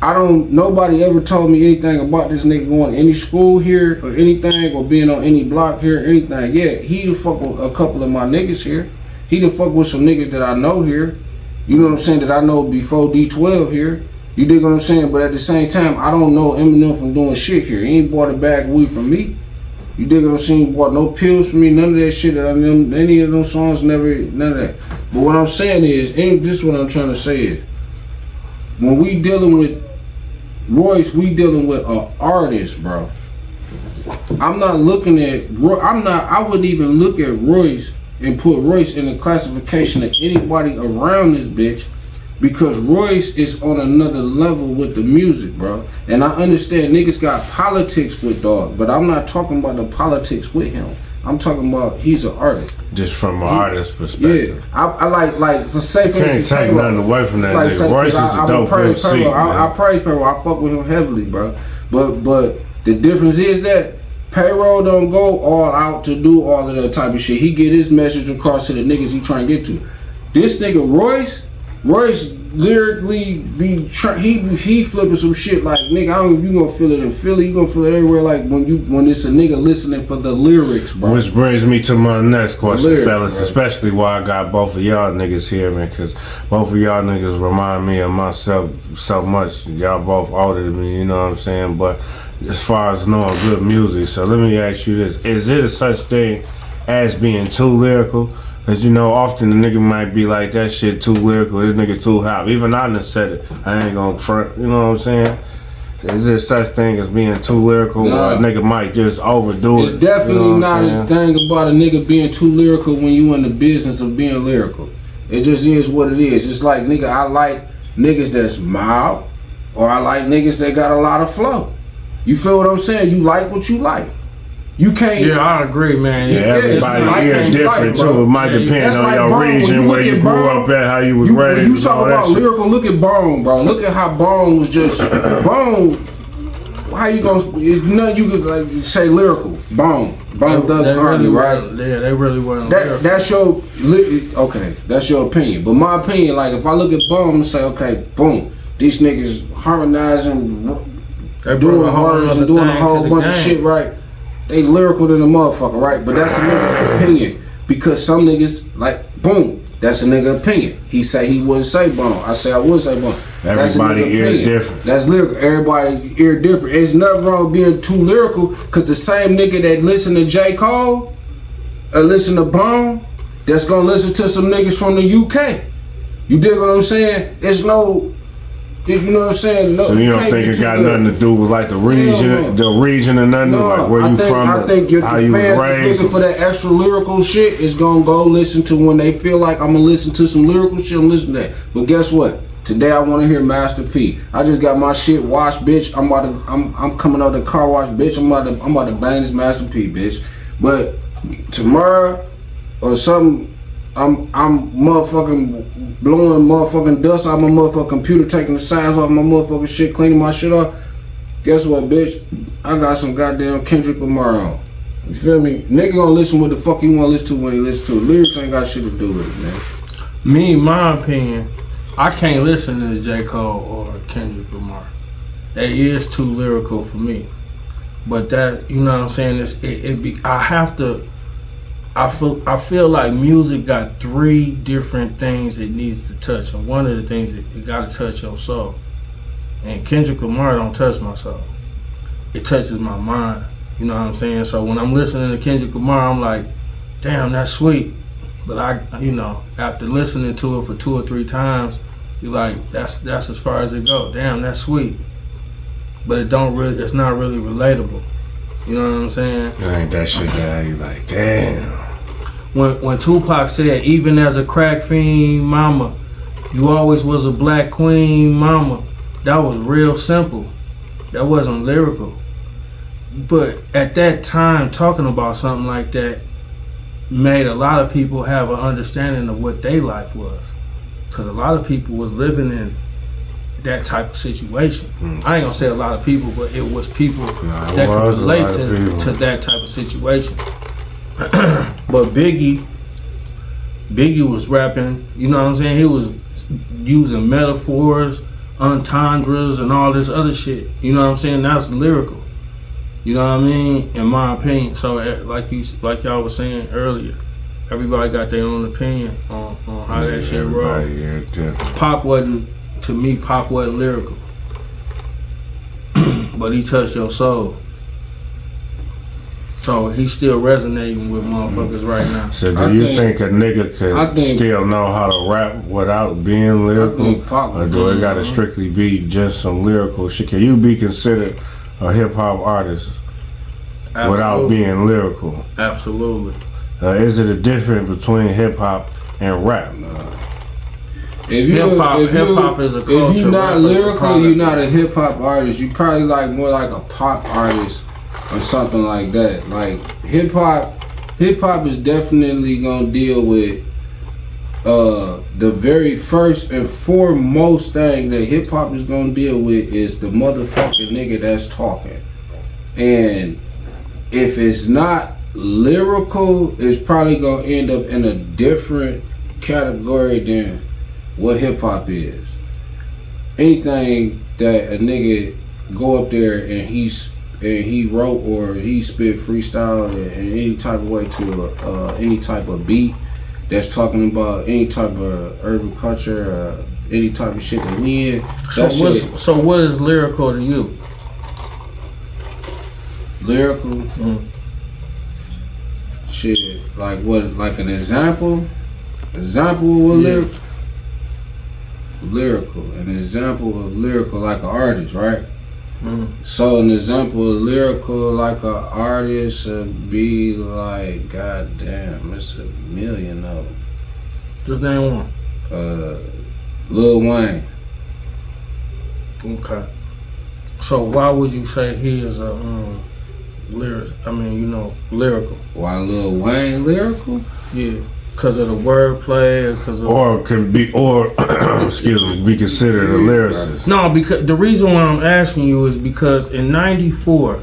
I don't. Nobody ever told me anything about this nigga going to any school here or anything or being on any block here or anything. Yeah, he done fuck with a couple of my niggas here. He done fuck with some niggas that I know here. You know what I'm saying? That I know before D12 here. You dig what I'm saying? But at the same time, I don't know Eminem from doing shit here. He ain't bought a bag of weed from me. You dig what I'm saying? Bought no pills for me. None of that shit. Any of those songs, never, none of that. But what I'm saying is, and this is what I'm trying to say is, when we dealing with Royce, we dealing with an artist, bro. I'm not looking at I'm not. I wouldn't even look at Royce and put Royce in the classification of anybody around this bitch because Royce is on another level with the music, bro. And I understand niggas got politics with dog, but I'm not talking about the politics with him. I'm talking about he's an artist.
Just from an artist
Yeah,
perspective.
I, I like like so say for
Can't take
Payroll.
nothing away from that nigga.
say,
Royce is a
I, I
dope
praise
MC,
Payroll. I, I praise Payroll. I fuck with him heavily, bro. But but the difference is that Payroll don't go all out to do all of that type of shit. He get his message across to the niggas he trying to get to. This nigga Royce, Royce lyrically be try, he he flipping some shit like nigga. I don't know if you gonna feel it in Philly. You gonna feel it everywhere. Like when you when it's a nigga listening for the lyrics, bro.
Which brings me to my next question,
Lyrics,
fellas.
bro.
Especially why I got both of y'all niggas here, man, because both of y'all niggas remind me of myself so much. Y'all both older than me, you know what I'm saying? But as far as knowing good music, so let me ask you this: Is it a such thing as being too lyrical? Cause you know, often the nigga might be like that shit too lyrical. This nigga too hot. Even I done said it. I ain't gonna front. You know what I'm saying? Is there such thing as being too lyrical,
Nah.
or a nigga might just overdo
It's
it?
It's definitely
you know
not a thing about a nigga being too lyrical when you in the business of being lyrical. It just is what it is. It's like nigga, I like niggas that's mild, or I like niggas that got a lot of flow. You feel what I'm saying? You like what you like. You can't.
Yeah, I agree, man.
Yeah,
Yeah,
everybody
you like
here different
like,
too. It might
Yeah, you-
depend on
like
your
Bone.
Region,
you
where you grew
Bone,
up at, how you was
You,
raised.
when you talk about lyrical, look at Bone, bro. Look at how Bone was just Bone. How you gonna? It's nothing you could like say lyrical. Bone. Bone does
they
army,
really
right?
Yeah, they really wasn't.
That
lyrical.
that's your okay. That's your opinion, but my opinion, like if I look at Bone and say, okay, boom, these niggas harmonizing, doing words and doing a whole
to the
bunch of shit, right? They lyrical than a motherfucker, right? But that's a nigga opinion because some niggas like boom. That's a nigga opinion. He say he wouldn't say bone. I say I would say bone.
Everybody ear
opinion.
different.
That's lyrical. Everybody ear different. It's nothing wrong with being too lyrical because the same nigga that listen to J. Cole or listen to Bone, that's gonna listen to some niggas from the UK. You dig what I'm saying? It's no you know what I'm saying? No,
So you don't think it got nothing to do with like the region,
no.
the region or nothing,
No,
like where
I
you
think,
from,
I think your
how you
fans
raised.
looking for that extra lyrical shit is gonna go listen to when they feel like I'm gonna listen to some lyrical shit. I'm listening to that. But guess what? Today I want to hear Master P. I just got my shit washed, bitch. I'm about to. I'm I'm coming out the car wash, bitch. I'm about to. I'm about to bang this Master P, bitch. But tomorrow or something. I'm I'm motherfucking blowing motherfucking dust out my motherfucking computer, taking the signs off my motherfucking shit, cleaning my shit up. Guess what, bitch? I got some goddamn Kendrick Lamar on. You feel me? Nigga gonna listen what the fuck he wanna listen to when he listen to it. Lyrics ain't got shit to do with it, man.
Me, my opinion, I can't listen to J. Cole or Kendrick Lamar. It is too lyrical for me. But that, you know what I'm saying? It's, it, it be. I have to. I feel. I feel like music got three different things it needs to touch, and one of the things it, it got to touch your soul. And Kendrick Lamar don't touch my soul. It touches my mind. You know what I'm saying? So when I'm listening to Kendrick Lamar, I'm like, damn, that's sweet. But I, you know, after listening to it for two or three times, you're like that's that's as far as it go. Damn, that's sweet. But it don't really, it's not really relatable. You know what I'm saying?
It ain't that shit that you like, damn.
When when Tupac said, even as a crack fiend, mama, you always was a black queen, mama. That was real simple. That wasn't lyrical. But at that time, talking about something like that made a lot of people have an understanding of what their life was. Because a lot of people was living in that type of situation. Hmm. I ain't gonna say a lot of people, but it was people
it
that could
was a
relate to, to that type of situation. but Biggie, Biggie was rapping, you know what I'm saying? He was using metaphors, entendres, and all this other shit. You know what I'm saying? That's lyrical. You know what I mean? In my opinion. So, eh, like you, like y'all was saying earlier, everybody got their own opinion on, on how that shit roll.
Everybody, yeah, different.
Pop wasn't, to me, Pop wasn't lyrical. but he touched your soul. So he's still resonating with motherfuckers right now.
So do
I
you think,
think-
a nigga could
I think-
still know how to rap without being lyrical?
think
or do it gotta strictly be just some lyrical shit? Can you be considered a hip hop artist without being lyrical?
Absolutely.
Uh, is it a difference between hip hop and rap?
If you
Hip-hop-
if you-
hip-hop is a
If
culture,
you're not
rap is a
lyrical, you're not a hip hop artist. You probably like more like a pop artist or something like that. Like hip hop, hip hop is definitely gonna deal with uh the very first and foremost thing that hip hop is gonna deal with is the motherfucking nigga that's talking. And if it's not lyrical, it's probably gonna end up in a different category than what hip hop is. Anything that a nigga go up there and he's and he wrote or he spit freestyle in, any type of way to uh, any type of beat that's talking about any type of urban culture, uh, any type of shit that we in.
So
That shit
what's, so what is lyrical to you?
lyrical.
Mm.
Shit, like what? Like an example? Example of
Yeah.
lyrical? Lyrical. An example of lyrical, like an artist, right? So an example of lyrical, like an artist, would be like, God damn, it's a million of them.
Just name one.
Uh, Lil Wayne.
Okay. So why would you say he is a um, lyric? I mean, you know, lyrical.
Why Lil Wayne lyrical?
Yeah. Because of the wordplay, or because
Or can be, or excuse me, be considered a lyricist?
No, because the reason why I'm asking you is because in '94,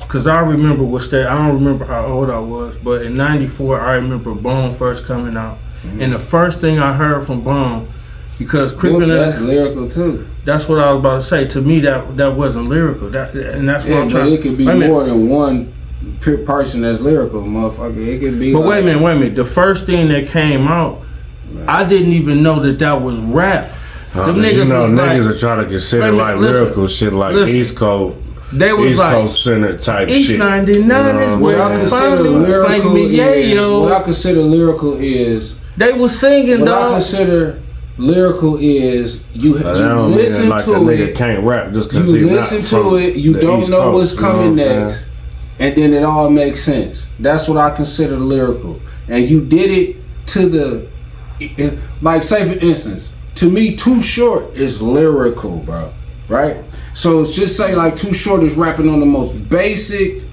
because I remember what state I don't remember how old I was, but in '94 I remember Bone first coming out, mm-hmm. and the first thing I heard from Bone, because creeping
That's
in,
lyrical too.
that's what I was about to say. To me, that that wasn't lyrical. That and that's what
Yeah,
I'm
but it could be
wait minute.
more than one pe- person that's lyrical, motherfucker. It could be.
But
like,
wait a minute, wait a minute. The first thing that came out, I didn't even know that that was rap.
Uh,
Them
'cause you
niggas
know,
was
niggas
like-
are trying to consider
minute,
like
listen,
lyrical shit, like
listen.
East Coast,
They was
East
like,
Coast Center type
East
shit.
99
You
is
know
where
what
What
I'm
I consider lyrical
slang yeah,
is
yo.
what I consider lyrical is
They was singing,
what I consider lyrical is you,
That
you
don't mean
listen
like a
to
nigga
it.
can't rap just because
You listen
not
to
from
it. You don't
East
know
Coast,
what's
you know
coming
what I'm
next, and then it all makes sense. That's what I consider lyrical. And you did it to the, like say for instance, to me, Too Short is lyrical, bro. Right? So it's just say like Too Short is rapping on the most basic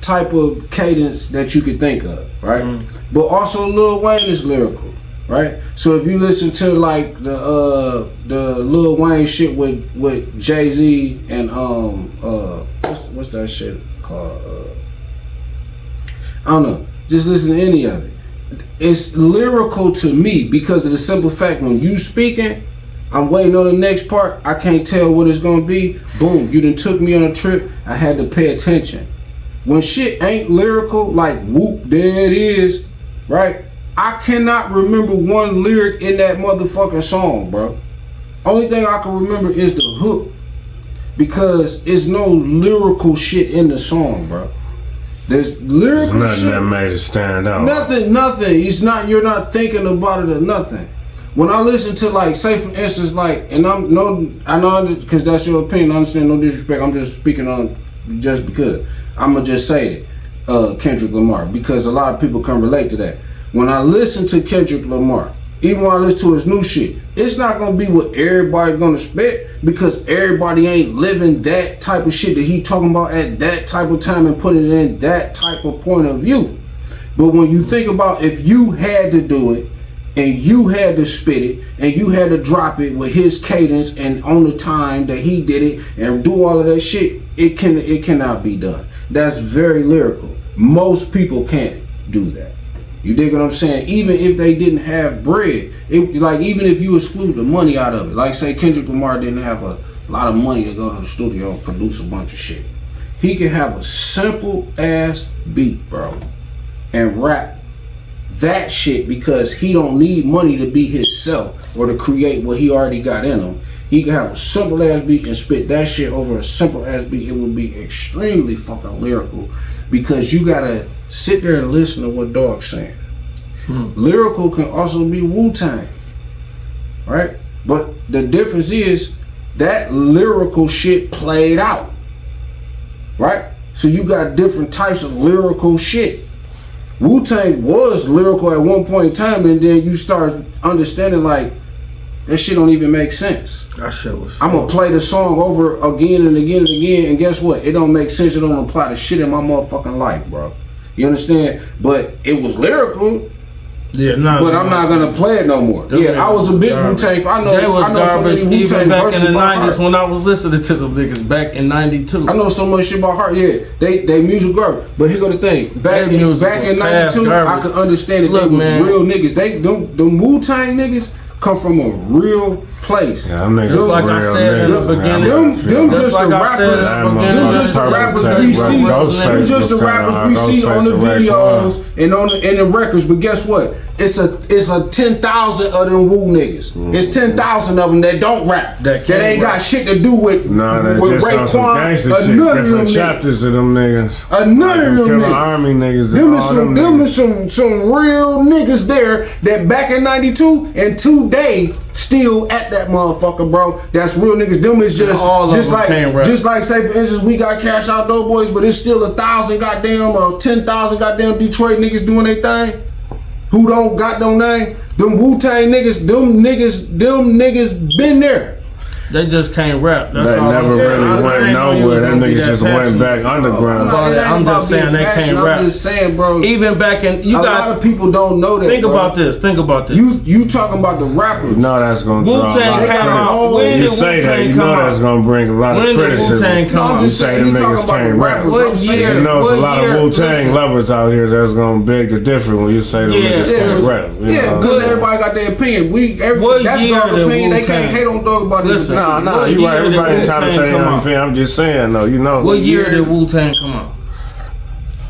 type of cadence that you could think of, right?
Mm-hmm.
But also Lil Wayne is lyrical, right? So if you listen to like the uh the Lil Wayne shit with with Jay Z and um uh what's, what's that shit called? Uh, I don't know. Just listen to any of it. It's lyrical to me because of the simple fact when you speaking, I'm waiting on the next part. I can't tell what it's gonna be. Boom, you done took me on a trip. I had to pay attention. When shit ain't lyrical, like whoop, there it is, right? I cannot remember one lyric in that motherfucking song, bro. Only thing I can remember is the hook. Because it's no lyrical shit in the song, bro. There's lyrical shit.
Nothing
shit.
that made it stand out.
Nothing, nothing. It's not. You're not thinking about it or nothing. When I listen to like, say for instance, like, and I'm no, I know because that's your opinion. I understand. No disrespect. I'm just speaking on just because. I'm gonna just say it. Uh, Kendrick Lamar because a lot of people can relate to that. When I listen to Kendrick Lamar, even when I listen to his new shit, it's not gonna be what everybody gonna expect because everybody ain't living that type of shit that he talking about at that type of time and putting it in that type of point of view. But when you think about if you had to do it and you had to spit it and you had to drop it with his cadence and on the time that he did it and do all of that shit, it can it cannot be done. That's very lyrical. Most people can't do that. You dig what I'm saying? Even if they didn't have bread, it like even if you exclude the money out of it, like say Kendrick Lamar didn't have a lot of money to go to the studio and produce a bunch of shit. He could have a simple ass beat, bro, and rap that shit because he don't need money to be himself or to create what he already got in him. He can have a simple ass beat and spit that shit over a simple ass beat. It would be extremely fucking lyrical because you gotta sit there and listen to what Dog's saying. Hmm. Lyrical can also be Wu Tang, right? But the difference is that lyrical shit played out, right? So you got different types of lyrical shit. Wu Tang was lyrical at one point in time, and then you start understanding like that shit don't even make sense.
That shit was.
I'm gonna play the song over again and again and again, and guess what? It don't make sense. It don't apply to shit in my motherfucking life, bro. You understand? But it was lyrical,
yeah, nah,
but I'm not gonna play it no more.
Them
Yeah, I was a big Wu. Tang. I know.
They was
I know so
garbage
many Wu
even back in the
by
'90s when I was listening to them niggas back in '92.
I know so much shit about heart. Yeah, they they music garbage. But here go the thing. Back in, back in '92, I could understand that
Look,
they was
man.
real niggas. They them them Wu Tang niggas come from a real place.
Yeah, them niggas
Just like I
real
said in
niggas,
the
man.
beginning.
Them, them
Just
just
like
the rappers.
at
the beginning,
Them just the rappers we see. Them just the rappers we see on the videos and on the in the records. But guess what? It's a it's a ten thousand of them Wu niggas. It's ten thousand of them that don't rap.
That
That, ain't
rap.
got shit to do with
Nah, that's
with
just on some
Raekwon.
gangster
or
shit.
none of them
Different
niggas.
chapters of them niggas.
Uh, none
Like
of them niggas.
Army niggas. and
Them is some,
them
them is some, some real niggas there that back in '92 and today still at that motherfucker, bro. That's real niggas. Them is just,
all
just like, just like say for instance, we got Cash Out Dope Boys, but it's still a thousand goddamn or ten thousand goddamn Detroit niggas doing their thing. Who don't got no name? Them Wu Tang niggas, them niggas, them niggas been there.
They just can't rap. That's
They
all
never
I'm saying.
really
I- I
went
ain't know you
nowhere.
was
Them
gonna
niggas
that
just went back underground.
No,
But
it
I'm just saying
being
they can't
passionate.
rap.
I'm just saying, bro.
Even back in you
a
got
lot of people don't know that.
think
bro.
about this. Think about this.
You you talking about the rappers?
No, that's gonna draw a lot
Wu-Tang
of
came
came
out.
out.
When
When
You
did
say that,
Wu-Tang
you know that's gonna bring a lot
When
of
did
criticism.
Wu-Tang come
No, I'm just
say
saying
them
talking
niggas
about
can't rap.
rappers.
What
I'm saying,
year?
You know, there's a lot of Wu Tang lovers out here that's gonna beg the difference when you say them
Yeah,
niggas
yeah,
can't rap. You
yeah,
know?
because everybody got their opinion. We every, that's
year
dog opinion. They can't hate on dog about his
Listen,
opinion.
Nah, nah,
What
you
year
right.
did
Everybody trying to say
come
your
out?
opinion. I'm just saying though, you know.
What year
year?
did Wu Tang come out?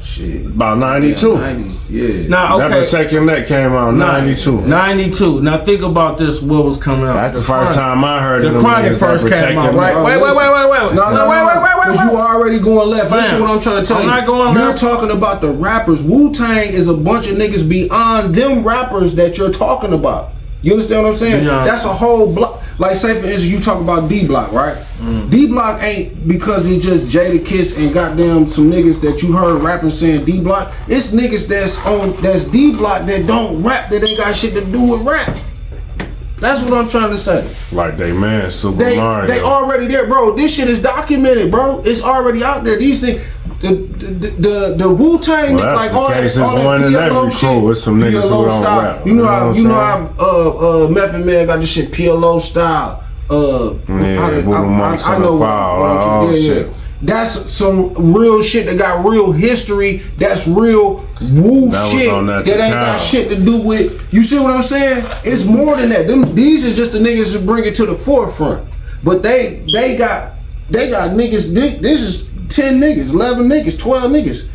Shit.
About 92.
90s, yeah.
Now,
Never
okay.
Take Your Neck came out 92.
92. Now think about this. What was coming out?
That's the first
Chronic.
time I heard it.
The
of them
Chronic
niggas
first
that
came
protect
out,
your
right?
neck.
Wait, wait, wait, wait, wait.
No, no, no,
wait, wait, wait, wait,
Because
wait.
you already going left.
Fam,
Listen what I'm trying to tell
I'm
you.
not going
you're
left.
talking about the rappers. Wu Tang is a bunch of niggas beyond them rappers that you're talking about. You understand what I'm saying?
Yeah.
That's a whole block. Like say for instance, you talk about D Block, right?
Mm.
D Block ain't because he just Jadakiss and goddamn some niggas that you heard rapping saying D Block. It's niggas that's on that's D Block that don't rap that ain't got shit to do with rap. That's what I'm trying to say.
Like they man, Super
They
Mario.
they already there, bro. This shit is documented, bro. It's already out there. These things, the the the, the Wu Tang,
Well,
like all that, all that
one
PLO shit.
crew. It's some niggas who
PLO
don't
style.
rap.
You know
You know
how
what
you
I'm
know how uh uh Method Man got this shit PLO style. Uh,
Yeah,
I,
Monks
I, I know what, what I'm, yeah,
shit.
yeah. That's some real shit that got real history. That's real woo
That
shit
that
that ain't got shit to do with. You see what I'm saying? It's more than that. Them these are just the niggas who bring it to the forefront. But they they got they got niggas. This, this is ten niggas, eleven niggas, twelve niggas,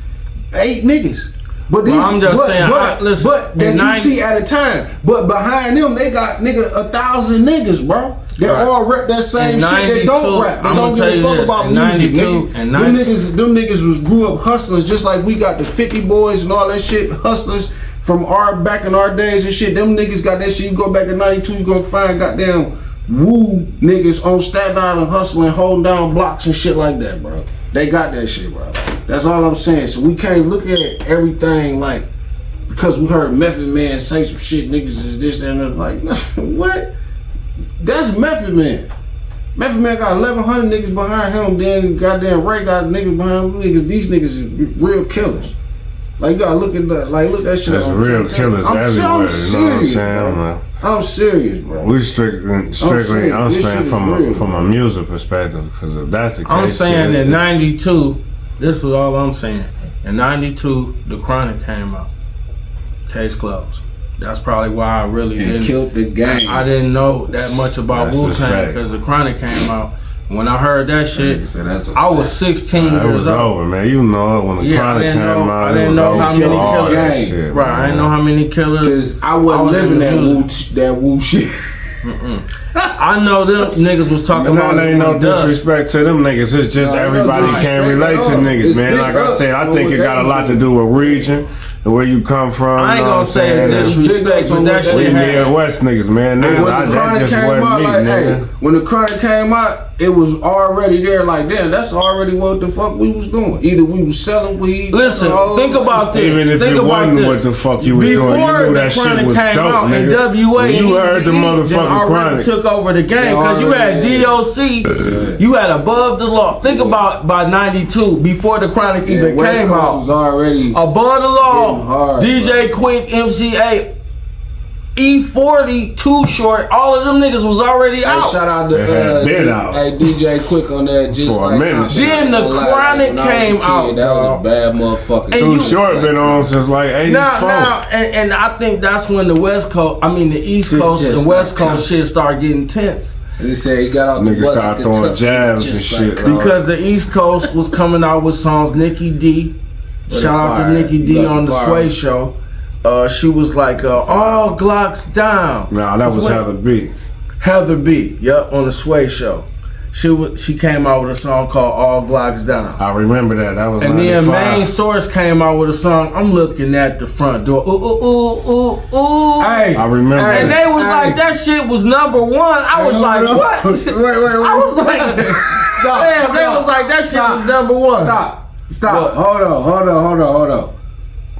eight niggas. But these,
I'm just
but,
saying,
but,
I- listen,
but that
in
you
90
see at a time. But behind them, they got nigga a thousand niggas, bro. They
Right.
all rap that same shit. They don't rap. They
I'ma
don't give a fuck
this,
about music, nigga. them
90
niggas, them niggas was grew up hustlers, just like we got the Fifty Boys and all that shit. Hustlers from our back in our days and shit. Them niggas got that shit. You go back in '92, you gonna find goddamn woo niggas on Staten Island hustling, holding down blocks and shit like that, bro. They got that shit, bro. That's all I'm saying. So we can't look at everything like because we heard Method Man say some shit, niggas is this that, and that. Like, what? That's Method Man. Method Man got 1,100 niggas behind him. Then goddamn Ray got niggas behind him. Niggas, these niggas is real killers. Like you gotta look at that. Like look at that shit.
There's
I'm
real
trying to tell you.
killers
I'm,
everywhere.
I'm
you know what I'm
serious,
saying?
bro. I'm serious, bro.
we strictly, strictly.
saying,
I'm
this
saying
shit is
from a,
real,
from a
bro.
music perspective, because if that's the case,
I'm saying
it's-
in '92, this was all I'm saying. In '92, The Chronic came out. Case closed. That's probably why I really
and
didn't.
killed the game.
I didn't know that much about
That's
Wu Tang because The Chronic came out. When I heard that
Nigga
shit,
said that's a
I was
fact.
16
It
years
was
old.
over, man. You know it when the
Yeah,
chronic came
know-
out.
I
it
didn't
was
know
over
how many killers-
Gang.
shit,
Right, I didn't know how many killers.
Cause I wasn't
I was
living that
music.
woo that woo shit.
I know them niggas was talking
But
about
now ain't no
when dust.
disrespect to them niggas. It's just
No,
everybody
no
can't relate to niggas,
It's
man.
big
Like I said, I
on
think it got a lot to
do.
do with region and where you come from.
I ain't
you know
gonna
what
say
I'm
it's
saying?
disrespect, but that
what they
shit
We
do.
had.
Midwest niggas, man.
When the
I, that
chronic
just
came out,
me,
like, hey,
nigga.
when the chronic came out, it was already there. Like, damn, that's already what the fuck we was doing. Either we was selling weed.
Listen,
or-
think about this.
Even if
think
it
about
wasn't
this.
what the fuck you was
Before
doing, you knew
the
that shit
Chronic
was
came
dope,
out and
nigga.
WA
When you heard the
Eazy-E,
motherfucking
then already
Chronic.
took over the game because you had DOC, you had Above the Law. Think about by '92 before the Chronic
Yeah,
even
West
came
Coast
out.
was already.
Above the Law,
hard,
DJ Quik, MCA. E40, Too Short, all of them niggas was already
Hey,
out.
shout out to
They had
uh,
been out.
hey DJ Quik on that. Just
For a
like
minute.
I'm
Then the Chronic
when I was a
came
kid,
out,
That was a bad motherfucker.
And
Too
you-
short been on since like '84.
Now, now, and, and I think that's when the West Coast, I mean the East
Just-
Coast the West
like-
Coast shit started getting tense
They said he got out the
Niggas
bus in
started throwing
Kentucky,
jabs and
just
shit,
like-
because the East Coast was coming out with songs. Nikki D,
But
shout out to
fire.
Nikki D on the
some
Sway
fire.
Show. Uh, she was like, uh, "All Glocks down."
Nah, that was
Sway-
Heather B.
Heather B. Yep, on the Sway Show. She was, she came out with a song called "All Glocks Down."
I remember that. That was
And then Main Source came out with a song. I'm looking at the front door. Ooh ooh ooh ooh ooh.
Hey,
I remember
And
that.
they was
hey.
like, that shit was number one. I was
Hold
like,
on.
what?
Wait, wait, wait.
I was like,
Stop.
damn, they was like, that shit
stop,
was number one.
Stop. Stop.
What?
Hold on. Hold on. Hold on. Hold on.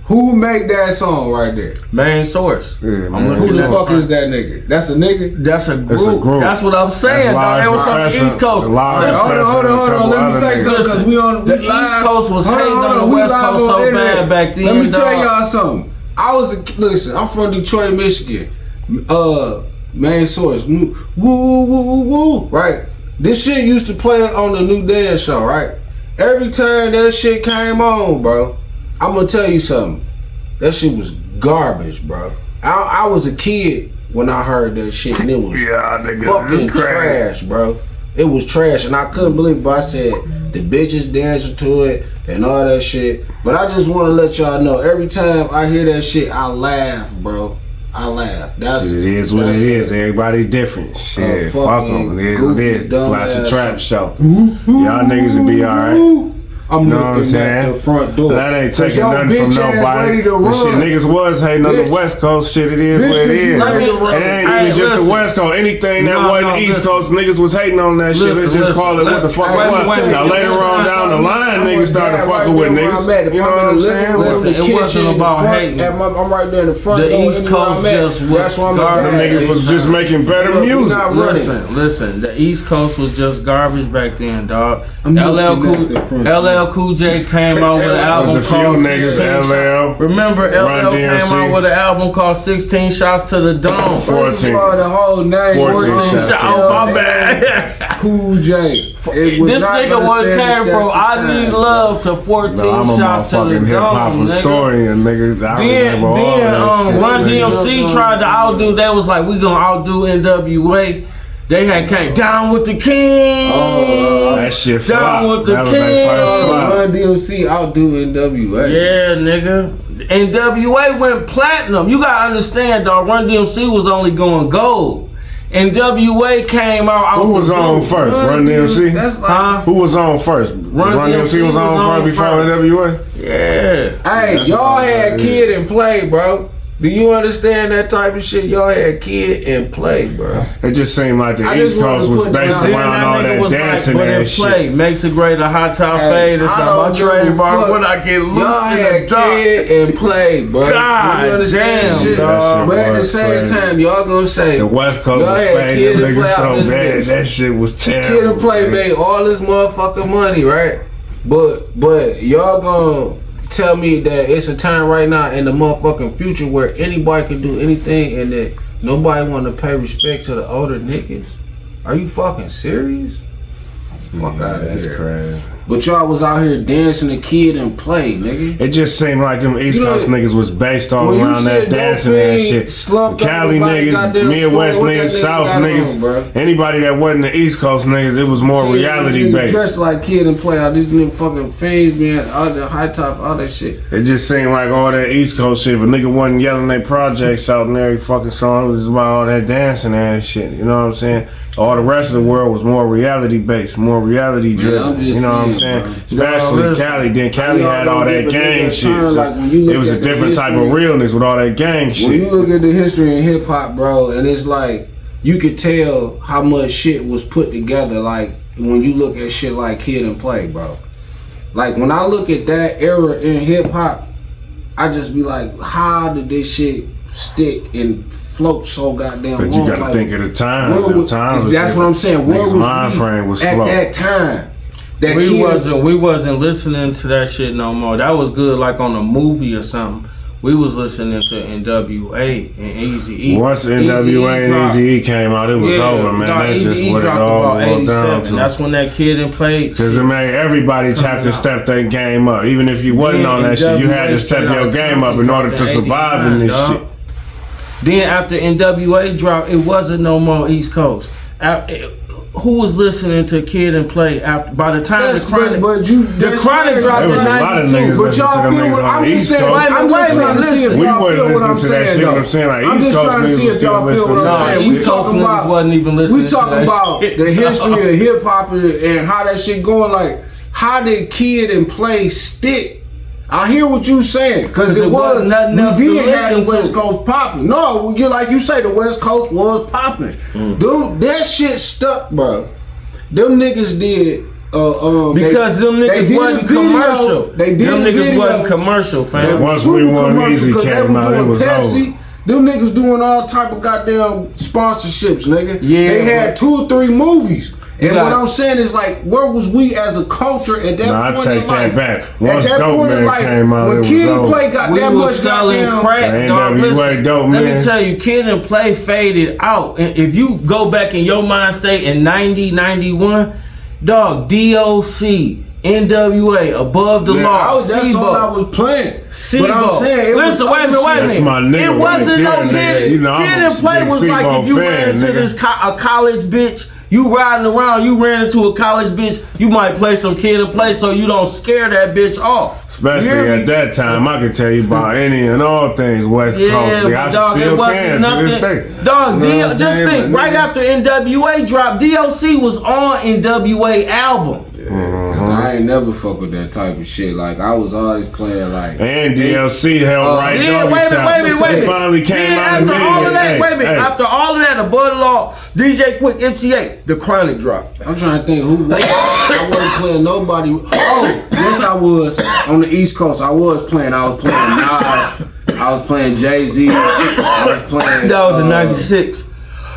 Who made that song right there?
Main Source.
Yeah, man.
Who the
at
fuck is that nigga? That's a nigga.
That's a group.
It's a group.
That's what I'm saying.
That's
dog. They was from the East Coast.
Professor- Large
Listen,
Hold on, hold on, hold on. Let me say something because we on we
The
live.
East Coast was
Hold
hating
hold
on the
we
West Coast so
internet.
bad back then,
Let me tell
dog.
y'all something. I was a, listen. I'm from Detroit, Michigan. Uh, main source. Woo woo woo woo woo. Right. This shit used to play on the New Dance Show. Right. Every time that shit came on, bro, I'm gonna tell you something. That shit was garbage, bro. I, I was a kid when I heard that shit, and it was
Yeah, nigga.
fucking
crazy.
trash, bro. It was trash, and I couldn't believe it. But I said the bitches dancing to it and all that shit. But I just want to let y'all know. Every time I hear that shit, I laugh, bro. I laugh. That's
it is what it. Everybody different. Shit, fuck them. It is what it is. Slash a trap show. Y'all niggas will be alright.
I'm
Know what I'm
looking at the front door.
That ain't taking
y'all
nothing from
bitch ass
nobody.
Ready to
But
run.
shit, niggas was hating on the West Coast. Shit, it is
Bitch,
what it
'cause you ready to
It
run.
ain't
Hey,
even just
listen.
the West Coast. Anything that
No,
wasn't
no,
East
listen.
Coast, niggas was hating on that shit.
Listen,
Let's just
listen.
call it what the fuck it was.
wait, wait.
Now later on down the line, niggas started fucking with niggas. You know what I'm saying?
Listen, it wasn't about hating.
I'm right there in the front door.
The.
East
Coast
I'm
just was
That's
garbage.
at.
Niggas was just making better
Look, we
music.
not.
Listen, listen. The East Coast was just garbage back then, dog. LL Cool,
at the front.
LL Cool J came out with an album
was a few
called
niggas,
16 Shots.
LL.
Remember, LL came out with an album called 16 Shots to the Dome.
First of
14.
all, the whole name
14
was
shots.
Shots- Oh, my bad.
Cool J. It was
this
not
nigga was came from I Need. Love to 14
No, I'm a
Shots to the
motherfucking hip hop
Dome, nigga.
historian, niggas. I
Then, then um. Run. DMC tried to outdo. They was like, we gonna outdo NWA. They had came down with the king.
Oh, oh, oh,
That shit
Down
flopped.
with the
That was their
king.
first flop.
Run DMC outdo NWA.
Yeah, nigga. NWA went platinum. You gotta understand, dog. Run DMC was only going gold. NWA came out. out
Who was on
blue.
first? Run DMC?
That's like,
Huh?
Who was on first? Run, DMC was on, first before NWA?
Yeah.
hey,
That's
y'all had
it
kid and play, bro. Do you understand that type of shit? Y'all had kid and play, bro.
It just seemed like the
I
East Coast was
put
based around
that
all
nigga
that dancing
like, but
and
in
shit.
play makes it great. A hot top
Hey,
fade. It's
I
not
don't
my
give a
trademark. When I get loose
Y'all had
the dark.
kid and play, bro.
God
you understand
damn,
shit?
dog.
But at the same
crazy.
time, y'all gonna say
The West Coast
y'all
was
had
fading
kid
them
and play
so bad. That shit was terrible.
Kid and play
man.
made all this motherfucking money, right? But but y'all gonna tell me that it's a time right now in the motherfucking future where anybody can do anything and that nobody want to pay respect to the older niggas? Are you fucking serious? Fuck
Yeah,
out of
that's
here.
crazy.
But y'all was out here dancing a kid and play, nigga.
It just seemed like them East
You know,
Coast niggas was based all around that dancing and shit.
slumped
Cali niggas, Midwest niggas, South niggas,
on,
anybody that wasn't the East Coast niggas, it was more
Kid,
reality
nigga
based.
Dressed like kid and play out these new fucking fiends, man. All the high top, all that shit.
It just seemed like all that East Coast shit. If a nigga wasn't yelling their projects out in every fucking song, it was about all that dancing and shit. You know what I'm saying? All the rest of the world was more reality based, more reality driven. You know what I'm
saying,
saying?
bro.
Especially
Y'all.
Cali. Then Cali had all that gang shit.
turn,
So
like, when you look
it was a
at the
different type of realness with all that gang shit.
When you look at the history in hip hop, bro, and it's like you could tell how much shit was put together. Like when you look at shit like Kid and Play, bro. Like when I look at that era in hip hop, I just be like, how did this shit stick and float so goddamn
But
long?
you gotta
Like,
think of the time.
where
The
was-
times was
that's what I'm saying. Where
Niggas'
was
mind frame was
at
slow.
that time? That
We
Kid
wasn't we wasn't listening to that shit no more. That was good like on a movie or something. We was listening to NWA and Easy E.
Once NWA and Easy E came out, it was over, man.
nah,
That's just
Eazy-E
what it all boiled down to.
That's when that kid and played.
Because it made everybody have to step their game up. Even if you wasn't
Then
on that shit, you had to step your game up in order to survive in this
dog.
shit.
Then after NWA dropped, it wasn't no more East Coast. A- it- Who was listening to Kid and Play after? By the time
That's,
the chronic,
but you,
the chronic
crazy.
dropped
There
in
was a lot
'92.
But y'all
to them
feel
niggas
what I'm just saying.
Coast.
Wait a
I'm
minute,
just
wait a
trying to see if y'all feel what I'm
listening to that
saying. though.
I'm saying, like,
I'm just
Coast
trying to see if y'all feel what I'm saying. We talking about
wasn't even listening
we talking about the history of hip hop and, and how that shit going. Like, how did Kid and Play stick? I hear what you saying
cause,
it
it
was
wasn't nothing
we
else to
did have the West
to.
Coast popping. No, you like you say the West Coast was popping.
Mm.
Dude, that shit stuck, bro. Them niggas did. Uh, um, they-
because them niggas
did a
wasn't
video-
They
They did
them niggas
video.
wasn't commercial,
They
fam.
was
Once
super
We Won
commercial
Easy
'cause they
came
was
out, it
doing
was
Pepsi.
over.
Them niggas doing all type of goddamn sponsorships, nigga.
Yeah,
they had two or three movies. And
got-
what I'm saying is like, where was we as a culture at that
Nah, I
point
take
in
that
life?
back.
At that
Dope
point in life,
came out,
when
was
Kid and. Play got
we
that
was
much
selling
goddamn.
crack,
The
dog.
NWA
Listen,
dope,
let
man.
me tell you, Kid and Play faded out. And if you go back in your mind state in 90, 91, dog, DOC, NWA, Above the
Man,
Law,
I was, that's all I was playing.
SIBO.
But I'm saying, it
Listen,
was
wait a minute, wait a
That's
minute.
my nigga
It wasn't no
there, nigga.
kid.
You know,
kid and play
big
was like if you
fan,
ran into this co- a college bitch, you riding around, you ran into a college bitch, you might play some kid and play so you don't scare that bitch off.
Especially at that time, I could tell you about any and all things West
Yeah,
Coast. Nigga, I
dog,
still
it wasn't
can to
nothing.
this day.
Dog,
You know
D- just
saying?
think,
But
right after NWA dropped, DOC was on NWA album.
Cause I ain't never fuck with that type of shit. Like I was always playing like
And DLC held
Uh,
right
Yeah,
doggy
wait a minute, wait a minute, wait a minute.
finally came
Then
out and
after all of that,
hey,
wait a minute.
hey.
After all of that, Above the Law, DJ Quik, MTA, the Chronic dropped.
I'm trying to think who was. I wasn't playing nobody. Oh, yes, I was on the East Coast. I was playing. I was playing Nas. I was playing Jay Z. I was playing.
That was in
uh,
'96.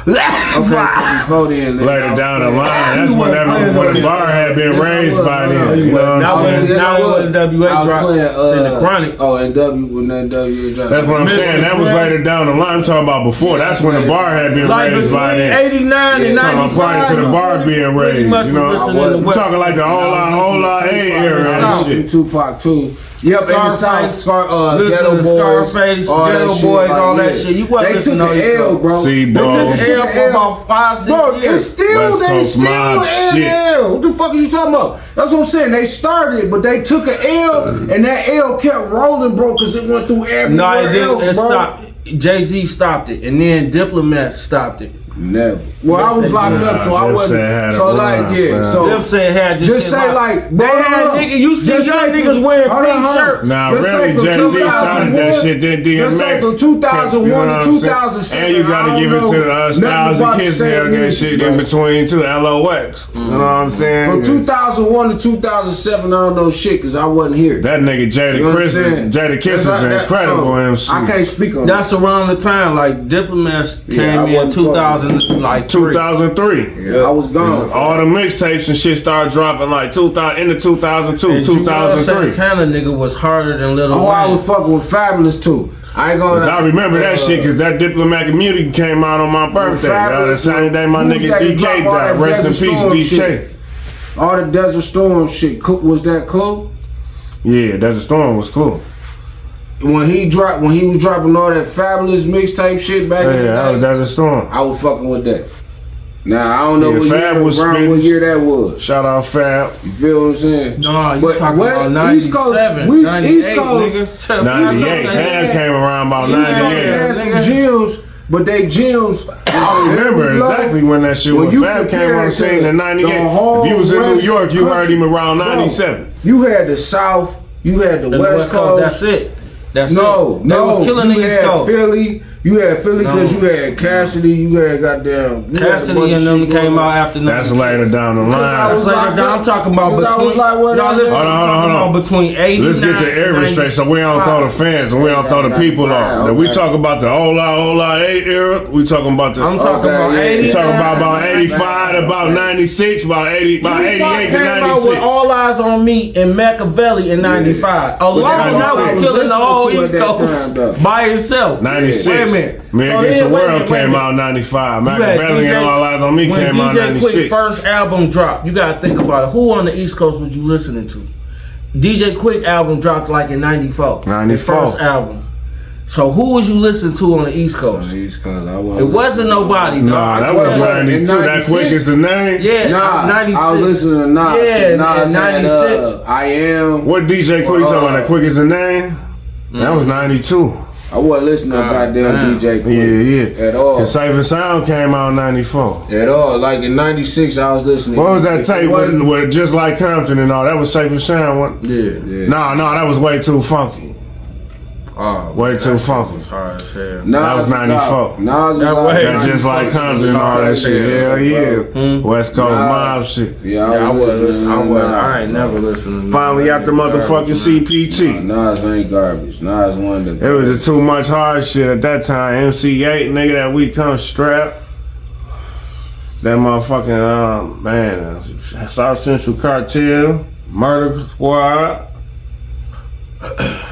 Okay, so before then, nigga,
Later
was
down the line, that's when that when the bar had been
Yes,
raised
was.
by
No, no,
then.
you
You know what I'm
Now
saying?
now when
was.
NWA
I
dropped
uh,
in the Chronic.
Oh, and W when that W dropped.
That's what I'm saying. That was later down the line. I'm talking about before. That's when the bar had been
Like
raised by then.
'89 and
Yeah,
talking
'95.
about prior to the bar being raised, you know? I
listening
was-
to
I'm talking like the whole lot, whole lot A era and shit.
Tupac too. Yep, in the South,
Scarface,
Scar, uh,
Geto
Boys,
Scarface,
all that
Ghetto
shit,
Boys,
like,
all that shit. You wasn't
They took
listening
the L,
Coast.
bro.
See,
They took
Took
the
the L for about five, six
Bro,
years.
it's still
West
they
Coast
still
mob
in. L. What the fuck are you talking about? That's what I'm saying. They started, but they took an L, and that L kept rolling, bro, because it went through everywhere
No, it didn't.
else,
It
bro.
stopped. Jay Z stopped it, and then Diplomat stopped it.
Never. Well, I was locked up, so I wasn't.
Dipset had a
So like, yeah.
man.
So
Dipset had this
just
shit
say
locked.
like,
they
bro,
had
hold on.
niggas. You see
Just
young niggas wearing
hold on,
pink
hold on.
shirts.
Nah,
Just say
really,
from
Jay Z started that
2001
shit. Then
Just say
DMX.
from 2001
you know
to 2007.
And you
gotta
give it to the uh, Styles and
the
Kids
state
there, that shit
bro.
in between too. LOX. You know what I'm saying?
From 2001 to 2007, I don't know shit because I wasn't here.
That nigga Jada
You
Chris,
understand?
Jadakiss
That's
is
like
an
that.
incredible MC.
I can't speak on that.
That's around the time like Diplomats came in
wasn't
2000 like three.
2003.
Yeah, I was gone.
All the mixtapes and shit started dropping like 2000 into 2002,
And Juelz
2003.
Santana nigga was harder than Little
Oh, I was fucking with Fabolous too. I ain't gonna.
'Cause I remember that
uh,
shit because that diplomatic music came out on my birthday. Uh, the same day my nigga
that
DK died.
that
Rest in peace,
Storm
DK.
shit? All the Desert Storm shit. Cl- Was that Clue?
Yeah, Desert Storm was cool.
When he dropped, when he was dropping all that Fabolous mixtape shit back
Yeah,
in
that
the
was
day,
Desert Storm.
I was fucking with that. Now I don't know
Yeah,
what
Fab
year,
was
around what year that was.
Shout out Fab.
You feel what I'm saying?
No, you
But
talking
what-
about
East Coast-
97,
we-
98,
East Coast-
nigga.
98.
Coast-
Ham came around about
East Coast
98.
had some gems, but they gems.
I remember exactly when that shit
When
was.
you
Fab came
compare
on the scene in 98.
the
If you was in New York, you heard him around
Bro,
97.
You had the South, you had the
the
West, Coast.
That's it. That's
No,
it.
no,
They was killing
you
the East
had. Philly. You had Philly because
No.
you had Cassidy. You had goddamn you had a bunch
Cassidy
of
and them came out
on.
after
That's
96.
later down the line.
was
Later
locked
down. I'm talking about
Because I
between.
was like, what
no, listen.
Hold on, hold on, hold on.
between 89
Let's get the era straight so we don't throw the fans and we don't throw the people off. If we talk about the Ola Ola 8 era, we talking about the.
I'm talking
Okay,
about
yeah.
80.
we talking about about 85 to about 96, about 80, about 88 to
came out
96.
with All Eyez on Me and Machiavelli in 95. Alone
that's
that
what I
was
was
killing the whole East Coast by itself.
96.
Wait a minute.
Me
So
Against the World
minute,
came
minute.
out 95.
You had
Machiavelli and All Eyez on Me
when
came out
DJ Quik
96.
first album dropped, you gotta think about it. Who on the East Coast was you listening to? DJ Quik album dropped like in '94.
94.
His first album. So who was you listening to on the East Coast?
East Coast, I wasn't
It wasn't
listening.
nobody.
Nah, that was
What, what,
92. That Quik is the name.
yeah,
Nas.
96.
I was listening to Nas.
Yeah,
Yeah, Nas had
96.
uh, I am.
What DJ Quik you talking about?
Uh,
That Quik is the name? That was 92.
I wasn't listening to
God
goddamn
damn.
DJ Quik.
Yeah, yeah.
At all.
And Safe and Sound came out in 94.
At all. Like in '96, I was listening.
What was that
If it
tape with,
wasn't-
with Just Like Compton and all? That was Safe and Sound. One?
Yeah.
Yeah.
Nah, nah, that was way too funky.
Oh,
Way too
that
funky.
was hard as hell.
Nas
That was 94.
out. Nas was
That
out.
way-
That Just Like
96.
Compton and all that shit. Hell yeah. West Coast
Nas.
mob shit.
Yeah,
Yeah, I was
listening
listening. I was.
Nas.
I ain't never listening. to
Finally
no
out the
garbage,
motherfucking
man.
CPT.
Nas ain't garbage. Nas one of the.
It was a too much hard shit at that time. MC Eiht, nigga, that we come strapped. That motherfucking, um, man, South Central Cartel, Murder Squad.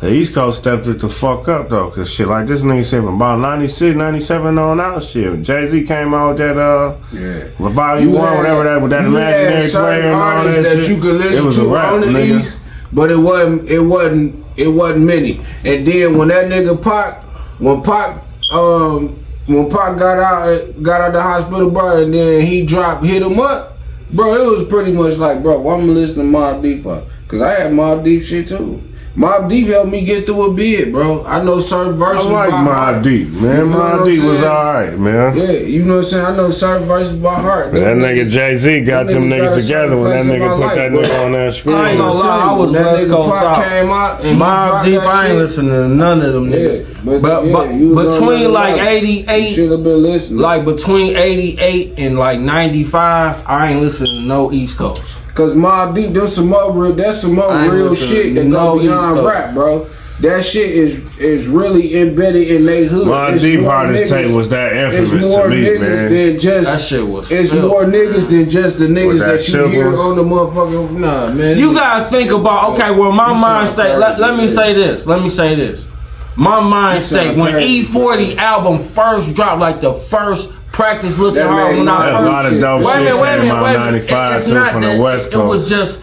the East Coast stepped it the fuck up, though, cause shit like this nigga said from about 96, 97 on out, shit. Jay Z came out that, uh,
Yeah.
Volume 1, whatever that, with that
you
imaginary player and all that,
that
shit.
you could listen
it was
to
a rap,
on the
nigga.
East, but it wasn't. It wasn't. It wasn't many. And then when that nigga Pac, when Pac, um, when Pac got out, got out the hospital, bro, and then he dropped, hit him up, bro. It was pretty much like, bro, why I'm listening to Mobb Deep for? Cause I had Mobb Deep shit too. Mobb Deep helped me get through a bid, bro. I know certain verses.
I like Mob
heart.
Deep, man.
You feel
Mob
I'm
Deep was alright, man.
Yeah, you know what I'm saying. I know certain verses by heart.
That nigga Jay Z got
them
them
niggas
niggas together when that nigga put
life,
that nigga on that screen.
I ain't gonna lie, I
you,
was
when that
West
nigga
Coast out.
came out and he
Mob
dropped
Deep, I ain't
shit,
listening to none of them
Yeah,
niggas.
But,
But,
yeah,
but
you
between like
level.
88,
Should have been listening.
like between 88 and like 95, I ain't listening to no East Coast.
Cause Mobb Deep, there's some more real, that's some more real shit that
no
go beyond rap, bro. That shit is is really embedded in they hood.
My
It's
deep
more
hardest
niggas-
tape was that
It's
infamous
more
to me,
niggas
man.
than just
That shit was
It's
filth,
more niggas than just the niggas
that
that, you
shit
hear on the motherfucking nah, man.
You gotta think about okay. Well, my
You
mind
sound
state. Let, let me say this. Let me say this. My mind state when E40 album first dropped, like the first practice looking hard when I
A
first.
lot of dope shit
minute, wait a
came
minute,
out
wait a minute.
95
It's
too from
that-
the West
It was just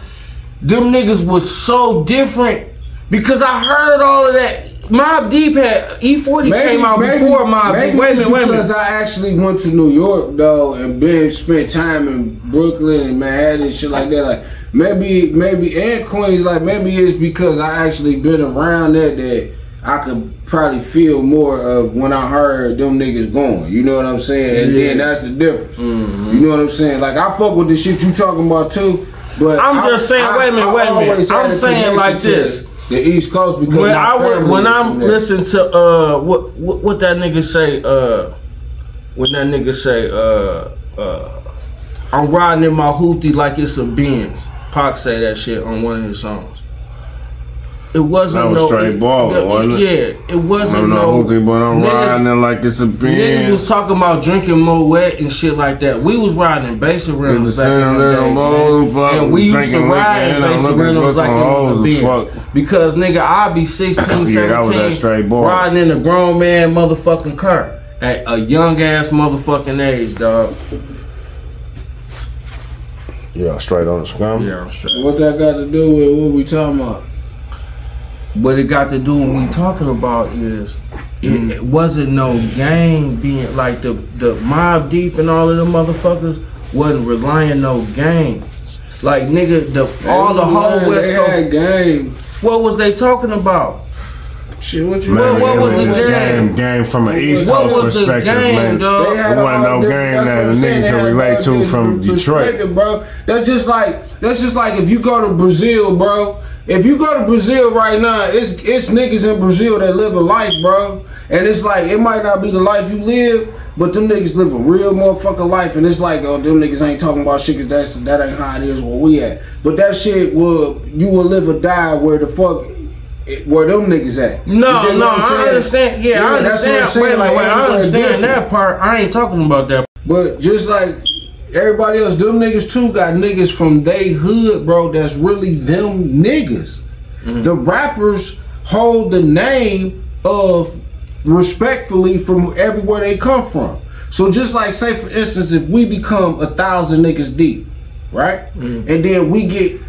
them niggas was so different because I heard all of that. Mobb Deep had E40 came out before Mob
maybe
Deep. Wait a
it's
minute, wait a
because. I actually went to New York though and been spent time in Brooklyn and Manhattan and shit like that. Like maybe maybe and Queens. Like maybe it's because I actually been around that that I could probably feel more of when I heard them niggas going. You know what I'm saying? And
Yeah.
then that's the difference. You know what I'm saying? Like I fuck with the shit you talking about too. But
I'm
I-
just saying,
I-
wait a minute,
I
wait a minute. I'm saying like this.
The East Coast because
when I would, when I'm
from there.
listen to uh what, what what that nigga say uh when that nigga say uh uh I'm riding in my hoopty like it's a Benz. Pac say that shit on one of his songs. It wasn't
That was
no
straight
it-
ballin',
the-
wasn't it?
Yeah, it wasn't
don't
no.
who they, but I'm
niggas-
riding it like it's a
Niggas was talking about drinking Moet and shit like that. We was riding basic
In
rentals
the
back in
center
the days,
motherfucker,
man. And we used to ride in basic
looking
rentals
for
like it was a
as
Benz.
fuck.
Because nigga, I be 16, 17,
Yeah, that was that straight ball.
riding in a grown man motherfucking car at a young ass motherfucking age, dog.
Yeah, straight on the scrum.
Yeah, straight.
What that got to do with what we talking about?
What it got to do what we talking about is it, mm. it wasn't no gang being like the the Mobb Deep and all of them motherfuckers wasn't relying no gang. Like nigga, the all the whole
Man,
West
they
Coast.
had game.
What was they talking about?
Shit, what you
Man,
What- what
it
was the
just
game?
game? Game from an East
What
Coast
was the
perspective,
game,
man.
dog?
They
It
had a
wasn't no
whole
game that a
what I'm saying,
nigga can relate to from Detroit.
perspective, bro. That's just like that's just like if you go to Brazil, bro. If you go to Brazil right now, it's it's niggas in Brazil that live a life, bro. And it's like it might not be the life you live, but them niggas live a real motherfucking life. And it's like, oh, them niggas ain't talking about shit 'cause that's that ain't how it is where we at. But that shit will you will live or die where the fuck where them niggas at.
No, no, I understand. Yeah, I
that's what I'm saying,
Wait,
like,
wait, I understand
different.
that part. I ain't talking about that.
But just like everybody else, them niggas too got niggas from they hood, bro. That's really them niggas. Mm-hmm. The rappers hold the name of respectfully from everywhere they come from. So just like say for instance, if we become a thousand niggas deep, right, mm-hmm. and then we get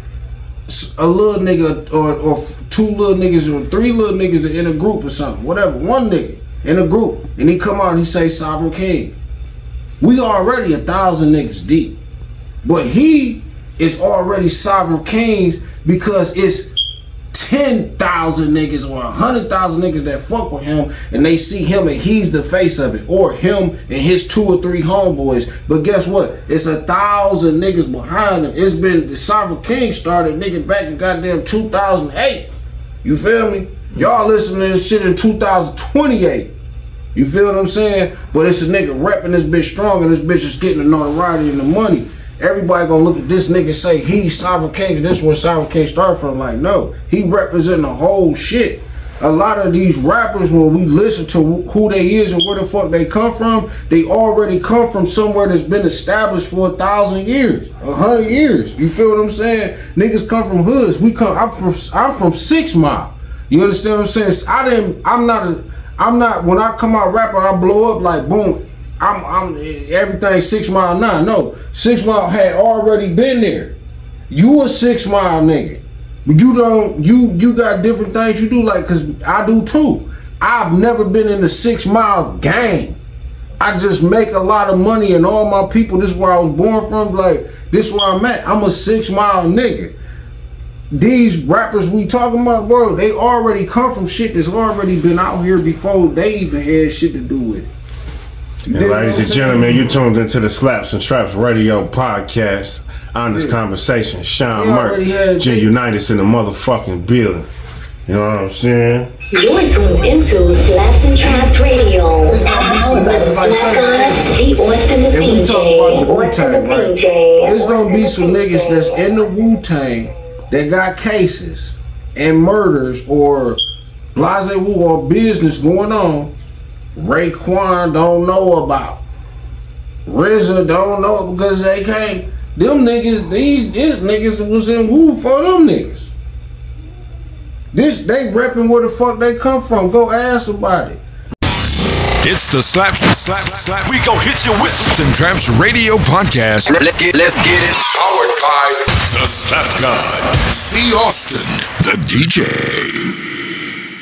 a little nigga or, or two little niggas or three little niggas in a group or something, whatever, one nigga in a group, and he come out and he say Sovereign King. We already a thousand niggas deep. But he is already Sovereign Kingz because it's 10,000 niggas or 100,000 niggas that fuck with him and they see him and he's the face of it. Or him and his two or three homeboys. But guess what? It's a thousand niggas behind him. It's been, the sovereign king started nigga back in goddamn 2008. You feel me? Y'all listening to this shit in 2028. You feel what I'm saying? But it's a nigga repping this bitch strong and this bitch is getting the notoriety and the money. Everybody gonna look at this nigga and say he's Sovereign King. This is where Sovereign King started from. Like, no, he representing the whole shit. A lot of these rappers, when we listen to who they is and where the fuck they come from, they already come from somewhere that's been established for a thousand years, a hundred years. You feel what I'm saying? Niggas come from hoods. We come. I'm from. I'm from Six Mile. You understand what I'm saying? I didn't. I'm not a. I'm not. When I come out rapping, I blow up like boom. I'm. I'm everything Six Mile nine. No, Six Mile had already been there. You a Six Mile nigga. But you don't. You you got different things you do like because I do too. I've never been in the Six Mile gang. I just make a lot of money and all my people. This is where I was born from. Like this is where I'm at. I'm a Six Mile nigga. These rappers we talking about, bro, they already come from shit that's already been out here before they even had shit to do with it.
And
You
ladies
I'm
and
saying?
gentlemen, you tuned into the Slapz N Trapz Radio Podcast. Honest
Yeah.
conversation. Sean
They
Murray,
already had-
Gee Unite Us in the motherfucking building. You know what I'm saying?
You're tuned into Slapz N Trapz Radio.
It's gonna be some niggas like
Slap
say-
God, Cee Austin the
If we talk about the Wu
Austin
Tang, right? It's gonna be some niggas that's in the Wu Tang that got cases and murders or blase Wu or business going on. Raekwon don't know about. RZA don't know because they can't. Them niggas, these this niggas was in Wu for them niggas. This they repping where the fuck they come from. Go ask somebody.
It's the Slap Slap Slap. We go hit you with and Traps Radio Podcast.
Let's get, let's get it.
Powered by the Slap God. Cee Austin, the DJ.